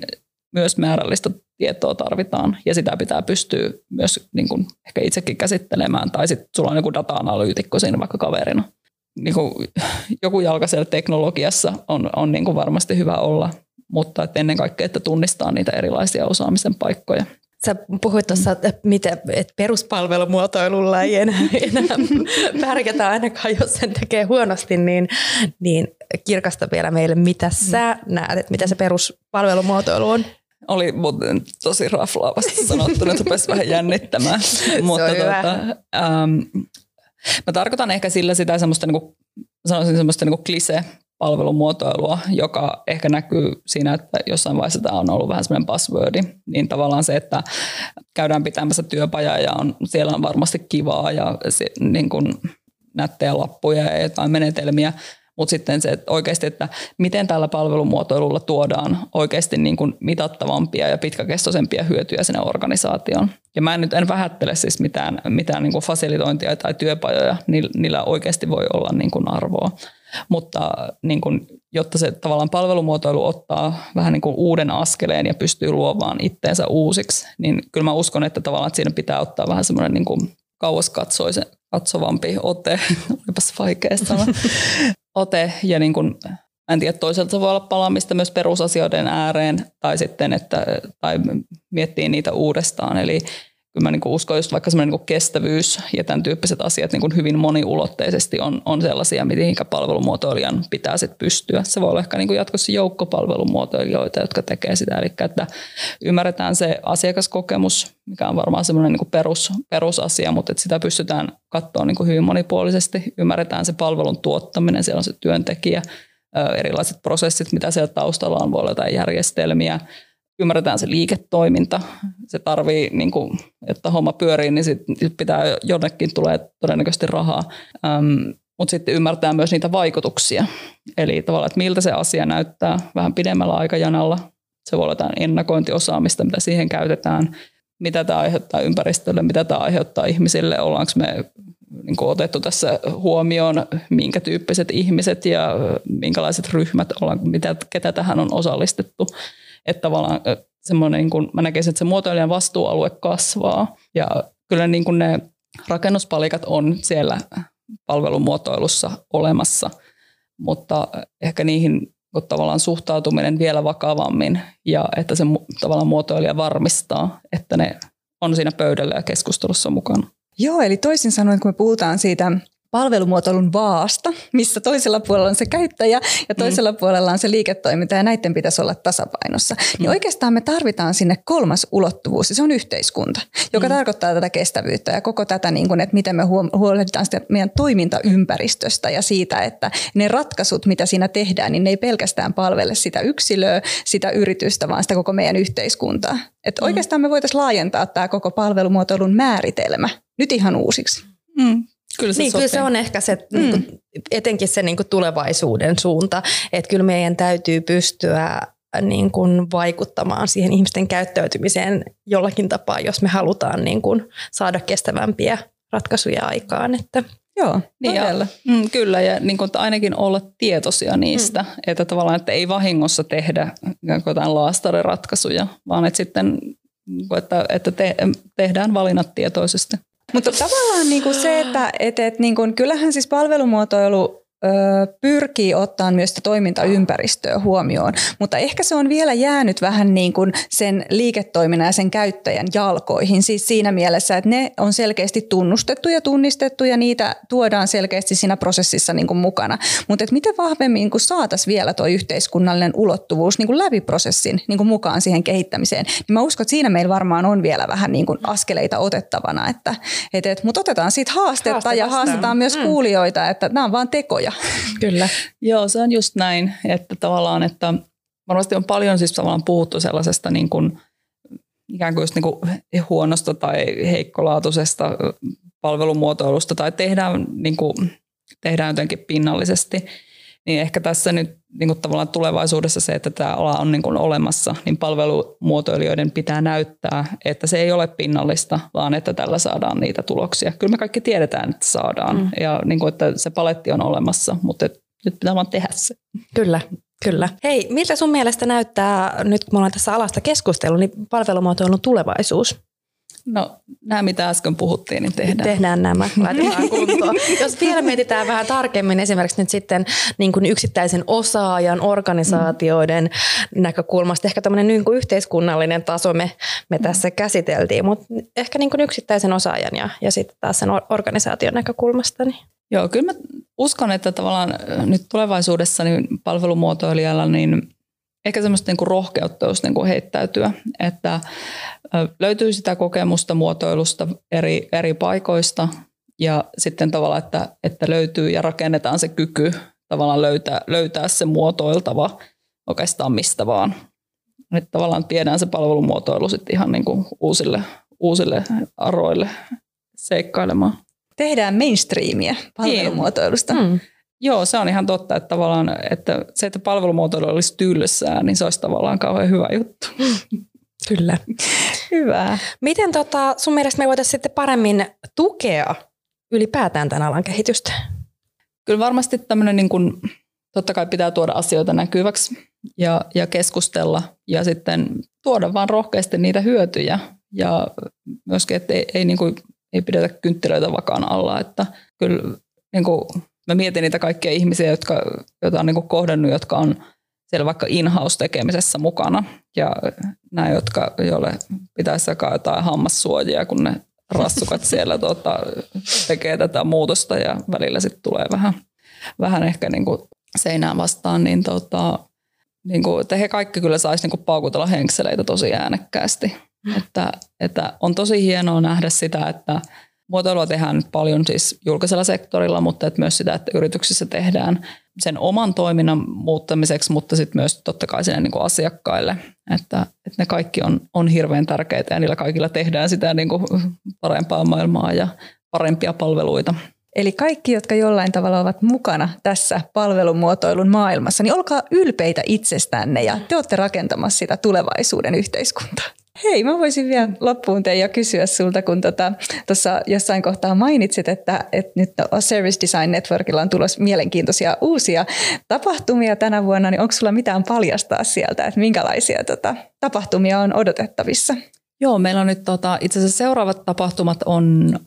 myös määrällistä tietoa tarvitaan ja sitä pitää pystyä myös niin kuin ehkä itsekin käsittelemään tai sitten sulla on joku data-analyytikko siinä vaikka kaverina. Niin kuin joku jalka siellä teknologiassa on, on niin kuin varmasti hyvä olla, mutta että ennen kaikkea, että tunnistaa niitä erilaisia osaamisen paikkoja. Sä puhuit tuossa, että, että peruspalvelumuotoilulla ei enää, enää pärjätä ainakaan, jos sen tekee huonosti, niin, niin kirkasta vielä meille, mitä sä näet, että mitä se peruspalvelumuotoilu on? Oli muuten tosi raflaavasti sanottu, että rupesi vähän jännittämään. Mutta tuota, ähm, mä tarkoitan ehkä sillä sitä semmoista, niin kuin, sanoisin semmoista niin klise palvelumuotoilua, joka ehkä näkyy siinä, että jossain vaiheessa tämä on ollut vähän semmoinen buzzwordi, niin tavallaan se, että käydään pitämässä työpajaa ja on, siellä on varmasti kivaa ja se, niin kuin nättejä lappuja ja jotain menetelmiä, mutta sitten se että oikeasti, että miten tällä palvelumuotoilulla tuodaan oikeasti niin kuin mitattavampia ja pitkäkestoisempia hyötyjä sinne organisaatioon. Ja mä en nyt en vähättele siis mitään, mitään niin kuin fasilitointia tai työpajoja, niillä oikeasti voi olla niin kuin arvoa. Mutta niin kuin, jotta se tavallaan palvelumuotoilu ottaa vähän niin kuin uuden askeleen ja pystyy luovaan itteensä uusiksi, niin kyllä mä uskon, että tavallaan että siinä pitää ottaa vähän semmoinen niin kuin kauas katsovampi ote, olipas vaikea sanoa, ote ja niin kuin, en tiedä, toisaalta se voi olla palaamista myös perusasioiden ääreen tai sitten, että, tai miettii niitä uudestaan. Eli kyllä mä niin kuin uskon just vaikka semmoinen niin kestävyys ja tämän tyyppiset asiat niin kuin hyvin moniulotteisesti on, on sellaisia, mihin palvelumuotoilijan pitää sitten pystyä. Se voi olla ehkä niin kuin jatkossa joukkopalvelumuotoilijoita, jotka tekee sitä, eli että ymmärretään se asiakaskokemus, mikä on varmaan semmoinen niin kuin perus, perusasia, mutta että sitä pystytään katsoa niin kuin hyvin monipuolisesti. Ymmärretään se palvelun tuottaminen, siellä on se työntekijä, erilaiset prosessit, mitä siellä taustalla on, voi olla jotain järjestelmiä, ymmärretään se liiketoiminta. Se tarvii, niin kuin, että homma pyörii, niin sit pitää jonnekin tulee todennäköisesti rahaa. Ähm, mutta sitten ymmärtää myös niitä vaikutuksia. Eli tavallaan, että miltä se asia näyttää vähän pidemmällä aikajanalla. Se voi olla jotain ennakointiosaamista, mitä siihen käytetään. Mitä tämä aiheuttaa ympäristölle, mitä tämä aiheuttaa ihmisille. Ollaanko me niin kuin otettu tässä huomioon, minkä tyyppiset ihmiset ja minkälaiset ryhmät, ollaan, mitä, ketä tähän on osallistettu. Että tavallaan semmoinen, niin kuin, mä näkisin, että se muotoilijan vastuualue kasvaa. Ja kyllä niin kuin ne rakennuspalikat on siellä palvelumuotoilussa olemassa, mutta ehkä niihin tavallaan suhtautuminen vielä vakavammin ja että se tavallaan muotoilija varmistaa, että ne on siinä pöydällä ja keskustelussa mukana. Joo, eli toisin sanoen, kun me puhutaan siitä palvelumuotoilun vaasta, missä toisella puolella on se käyttäjä ja toisella mm. puolella on se liiketoiminta ja näiden pitäisi olla tasapainossa. Niin mm. Niin oikeastaan me tarvitaan sinne kolmas ulottuvuus ja se on yhteiskunta, joka mm. tarkoittaa tätä kestävyyttä ja koko tätä, niin kuin, että miten me huolehditaan sitä meidän toimintaympäristöstä ja siitä, että ne ratkaisut, mitä siinä tehdään, niin ne ei pelkästään palvele sitä yksilöä, sitä yritystä, vaan sitä koko meidän yhteiskuntaa. Että mm. oikeastaan me voitaisiin laajentaa tämä koko palvelumuotoilun määritelmä nyt ihan uusiksi. Mm. Kyllä se, niin, kyllä se on ehkä se, mm. niin kuin, etenkin se niin kuin tulevaisuuden suunta, että kyllä meidän täytyy pystyä niin kuin vaikuttamaan siihen ihmisten käyttäytymiseen jollakin tapaa, jos me halutaan niin kuin saada kestävämpiä ratkaisuja aikaan. Että Joo, niin ja, mm, kyllä, ja niin kuin, ainakin olla tietoisia niistä, mm. että tavallaan että ei vahingossa tehdä jotain laastariratkaisuja, vaan että sitten että, että te, tehdään valinnat tietoisesti. Mutta tavallaan niin kuin se, että et, et, niin kuin, kyllähän siis palvelumuotoilu pyrkii ottaa myös sitä toimintaympäristöä huomioon, mutta ehkä se on vielä jäänyt vähän niin kuin sen liiketoiminnan ja sen käyttäjän jalkoihin. Siis siinä mielessä, että ne on selkeästi tunnustettu ja tunnistettu ja niitä tuodaan selkeästi siinä prosessissa niin kuin mukana. Mutta miten vahvemmin niin saataisiin vielä tuo yhteiskunnallinen ulottuvuus niin kuin läpi prosessin niin kuin mukaan siihen kehittämiseen, niin mä uskon, että siinä meillä varmaan on vielä vähän niin kuin askeleita otettavana. Että, et, et, mutta otetaan siitä haastetta Haaste ja haastetaan myös mm. kuulijoita, että nämä on vaan tekoja. Kyllä. Joo, se on just näin, että tavallaan, että varmasti on paljon siis tavallaan puhuttu sellaisesta niin kuin, ikään kuin, just niin kuin huonosta tai heikkolaatuisesta palvelumuotoilusta tai tehdään, niin kuin, tehdään jotenkin pinnallisesti, niin ehkä tässä nyt niin kuin tavallaan tulevaisuudessa se, että tämä ala on niin kuin olemassa, niin palvelumuotoilijoiden pitää näyttää, että se ei ole pinnallista, vaan että tällä saadaan niitä tuloksia. Kyllä me kaikki tiedetään, että saadaan mm. ja niin kuin, että se paletti on olemassa, mutta nyt pitää vaan tehdä se. Kyllä. Kyllä. Hei, miltä sun mielestä näyttää, nyt kun me ollaan tässä alasta keskustellut, niin palvelumuotoilun tulevaisuus? No nämä, mitä äsken puhuttiin, niin tehdään. Tehdään nämä, laitetaan kuntoon. Jos vielä mietitään vähän tarkemmin esimerkiksi nyt sitten niin kuin yksittäisen osaajan, organisaatioiden mm. näkökulmasta, ehkä tämmöinen niin kuin yhteiskunnallinen taso me, me mm. tässä käsiteltiin, mutta ehkä niin kuin yksittäisen osaajan ja, ja sitten taas sen organisaation näkökulmasta. Niin. Joo, kyllä mä uskon, että tavallaan nyt tulevaisuudessa niin palvelumuotoilijalla niin ehkä semmoista niin kuin rohkeutta just niin kuin heittäytyä, että löytyy sitä kokemusta muotoilusta eri, eri paikoista ja sitten tavallaan, että, että löytyy ja rakennetaan se kyky tavallaan löytää, löytää se muotoiltava oikeastaan mistä vaan. Että tavallaan tiedään se palvelumuotoilu sitten ihan niin kuin uusille, uusille aroille seikkailemaan. Tehdään mainstreamia palvelumuotoilusta. Mm. Joo, se on ihan totta, että tavallaan että se, että palvelumuotoilu olisi tylsää, niin se olisi tavallaan kauhean hyvä juttu. Kyllä. Hyvä. Miten tota, sun mielestä me voitaisiin sitten paremmin tukea ylipäätään tämän alan kehitystä? Kyllä varmasti tämmöinen niin kuin, totta kai pitää tuoda asioita näkyväksi ja, ja keskustella ja sitten tuoda vaan rohkeasti niitä hyötyjä ja myöskin, että ei, ei, niin kuin, ei pidetä kynttilöitä vakaan alla, että kyllä niin kuin, mä mietin niitä kaikkia ihmisiä, jotka, joita on niin kuin kohdannut, jotka on siellä vaikka in-house-tekemisessä mukana. Ja nämä, jotka, joille pitäisi jakaa jotain hammassuojia, kun ne rassukat siellä tota, tekee tätä muutosta ja välillä sitten tulee vähän, vähän ehkä niin kuin seinään vastaan, niin, tota, niin kuin, että he kaikki kyllä saisi niin paukutella henkseleitä tosi äänekkäästi. Mm. Että, että on tosi hienoa nähdä sitä, että muotoilua tehdään paljon siis julkisella sektorilla, mutta että myös sitä, että yrityksissä tehdään sen oman toiminnan muuttamiseksi, mutta sitten myös totta kai sinne niin kuin asiakkaille. Että, että ne kaikki on, on hirveän tärkeitä ja niillä kaikilla tehdään sitä niin kuin parempaa maailmaa ja parempia palveluita. Eli kaikki, jotka jollain tavalla ovat mukana tässä palvelumuotoilun maailmassa, niin olkaa ylpeitä itsestänne ja te olette rakentamassa sitä tulevaisuuden yhteiskuntaa. Hei, mä voisin vielä loppuun teidän kysyä sulta, kun tuossa tota, jossain kohtaa mainitsit, että, että nyt Service Design Networkilla on tulossa mielenkiintoisia uusia tapahtumia tänä vuonna, niin onko sulla mitään paljastaa sieltä, että minkälaisia tota, tapahtumia on odotettavissa? Joo, meillä on nyt tota, itse asiassa seuraavat tapahtumat on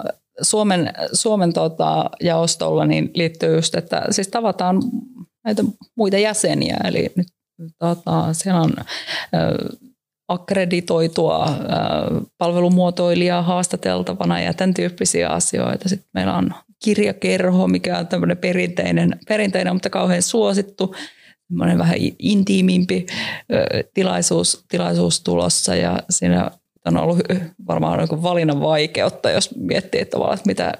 Suomen, Suomen tota, jaostolla niin liittyy just, että siis tavataan näitä muita jäseniä, eli nyt tota, siellä on akkreditoitua palvelumuotoilijaa haastateltavana ja tämän tyyppisiä asioita. Sitten meillä on kirjakerho, mikä on tämmöinen perinteinen, perinteinen mutta kauhean suosittu, semmoinen vähän intiimimpi tilaisuus, tilaisuus tulossa. Ja siinä on ollut varmaan niin valinnan vaikeutta, jos miettii, että, että mitä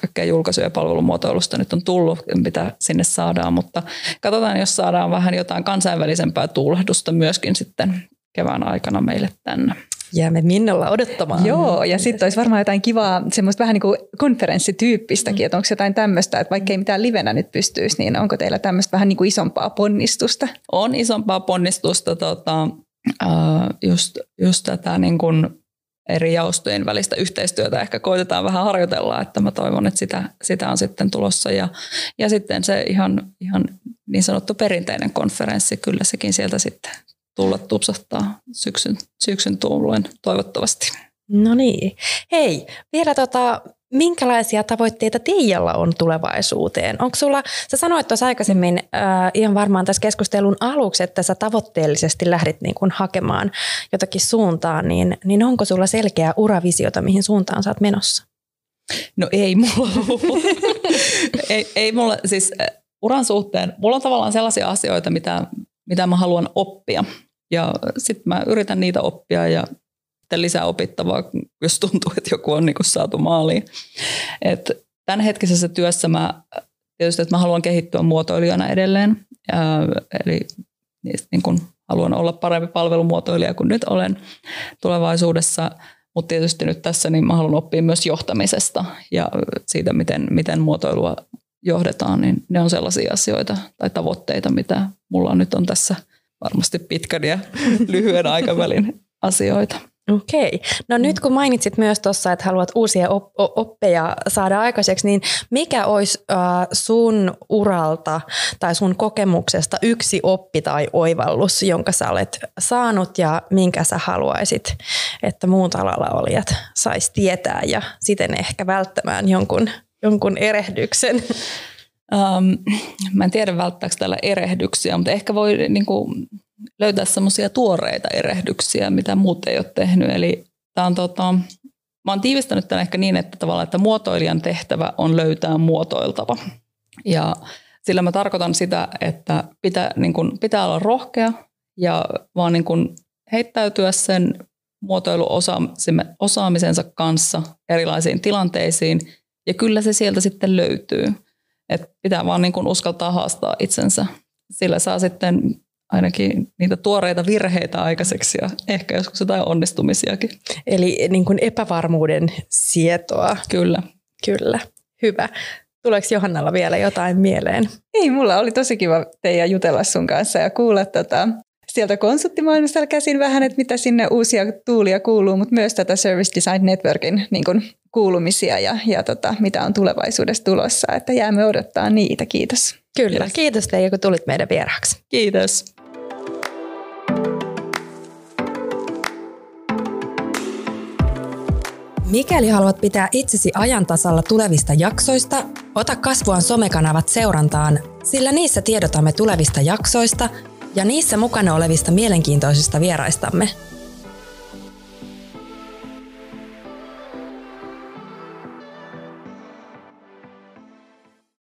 kaikkea julkaisuja ja palvelumuotoilusta nyt on tullut, mitä sinne saadaan, mutta katsotaan, jos saadaan vähän jotain kansainvälisempää tuulehdusta myöskin sitten kevään aikana meille tänne. Jäämme Minnolla odottamaan. Joo, ja sitten olisi varmaan jotain kivaa, semmoista vähän niin kuin konferenssityyppistäkin, mm. että onko jotain tämmöistä, että vaikka ei mitään livenä nyt pystyisi, niin onko teillä tämmöistä vähän niin kuin isompaa ponnistusta? On isompaa ponnistusta, tota, just, just tätä niin kuin eri jaostojen välistä yhteistyötä ehkä koitetaan vähän harjoitella, että mä toivon, että sitä, sitä on sitten tulossa. Ja, ja sitten se ihan, ihan niin sanottu perinteinen konferenssi, kyllä sekin sieltä sitten tulla tupsahtaa syksyn, syksyn tullen toivottavasti. No niin. Hei, vielä tota, minkälaisia tavoitteita Tiijalla on tulevaisuuteen? Onko sulla, sä sanoit tuossa aikaisemmin äh, ihan varmaan tässä keskustelun aluksi, että sä tavoitteellisesti lähdit niin kun hakemaan jotakin suuntaan, niin, niin onko sulla selkeä uravisiota, mihin suuntaan sä oot menossa? No ei mulla ei, ei mulla, siis äh, uran suhteen, mulla on tavallaan sellaisia asioita, mitä, mitä mä haluan oppia. Ja sitten mä yritän niitä oppia ja lisää opittavaa, jos tuntuu, että joku on niin saatu maaliin. Et tämänhetkisessä työssä mä tietysti, että mä haluan kehittyä muotoilijana edelleen. Ää, eli niin kun haluan olla parempi palvelumuotoilija kuin nyt olen tulevaisuudessa. Mutta tietysti nyt tässä niin mä haluan oppia myös johtamisesta ja siitä, miten, miten muotoilua johdetaan, niin ne on sellaisia asioita tai tavoitteita, mitä mulla nyt on tässä varmasti pitkän ja lyhyen aikavälin asioita. Okei. No mm. nyt kun mainitsit myös tuossa, että haluat uusia op- oppeja saada aikaiseksi, niin mikä olisi äh, sun uralta tai sun kokemuksesta yksi oppi tai oivallus, jonka sä olet saanut ja minkä sä haluaisit, että muut alalla olijat sais tietää ja siten ehkä välttämään jonkun, jonkun erehdyksen? Um, mä en tiedä välttääkö täällä erehdyksiä, mutta ehkä voi niin kuin, löytää semmoisia tuoreita erehdyksiä, mitä muut ei ole tehnyt. Eli tämä on tota, mä oon tiivistänyt tämän ehkä niin, että tavallaan, että muotoilijan tehtävä on löytää muotoiltava. Ja sillä mä tarkoitan sitä, että pitää, niin kun, pitää olla rohkea ja vaan niin kun heittäytyä sen muotoiluosaamisensa kanssa erilaisiin tilanteisiin. Ja kyllä se sieltä sitten löytyy. Et pitää vaan niin kun uskaltaa haastaa itsensä. Sillä saa sitten ainakin niitä tuoreita virheitä aikaiseksi ja ehkä joskus jotain onnistumisiakin. Eli niin kuin epävarmuuden sietoa. Kyllä. Kyllä. Hyvä. Tuleeko Johannalla vielä jotain mieleen? Ei, mulla oli tosi kiva teidän jutella sun kanssa ja kuulla tota, sieltä konsulttimaailmasta käsin vähän, että mitä sinne uusia tuulia kuuluu, mutta myös tätä Service Design Networkin niin kuin, kuulumisia ja, ja tota, mitä on tulevaisuudessa tulossa. Että jäämme odottaa niitä. Kiitos. Kyllä. Kiitos, Kiitos teille, kun tulit meidän vieraaksi. Kiitos. Mikäli haluat pitää itsesi ajan tasalla tulevista jaksoista, ota kasvuan somekanavat seurantaan, sillä niissä tiedotamme tulevista jaksoista ja niissä mukana olevista mielenkiintoisista vieraistamme –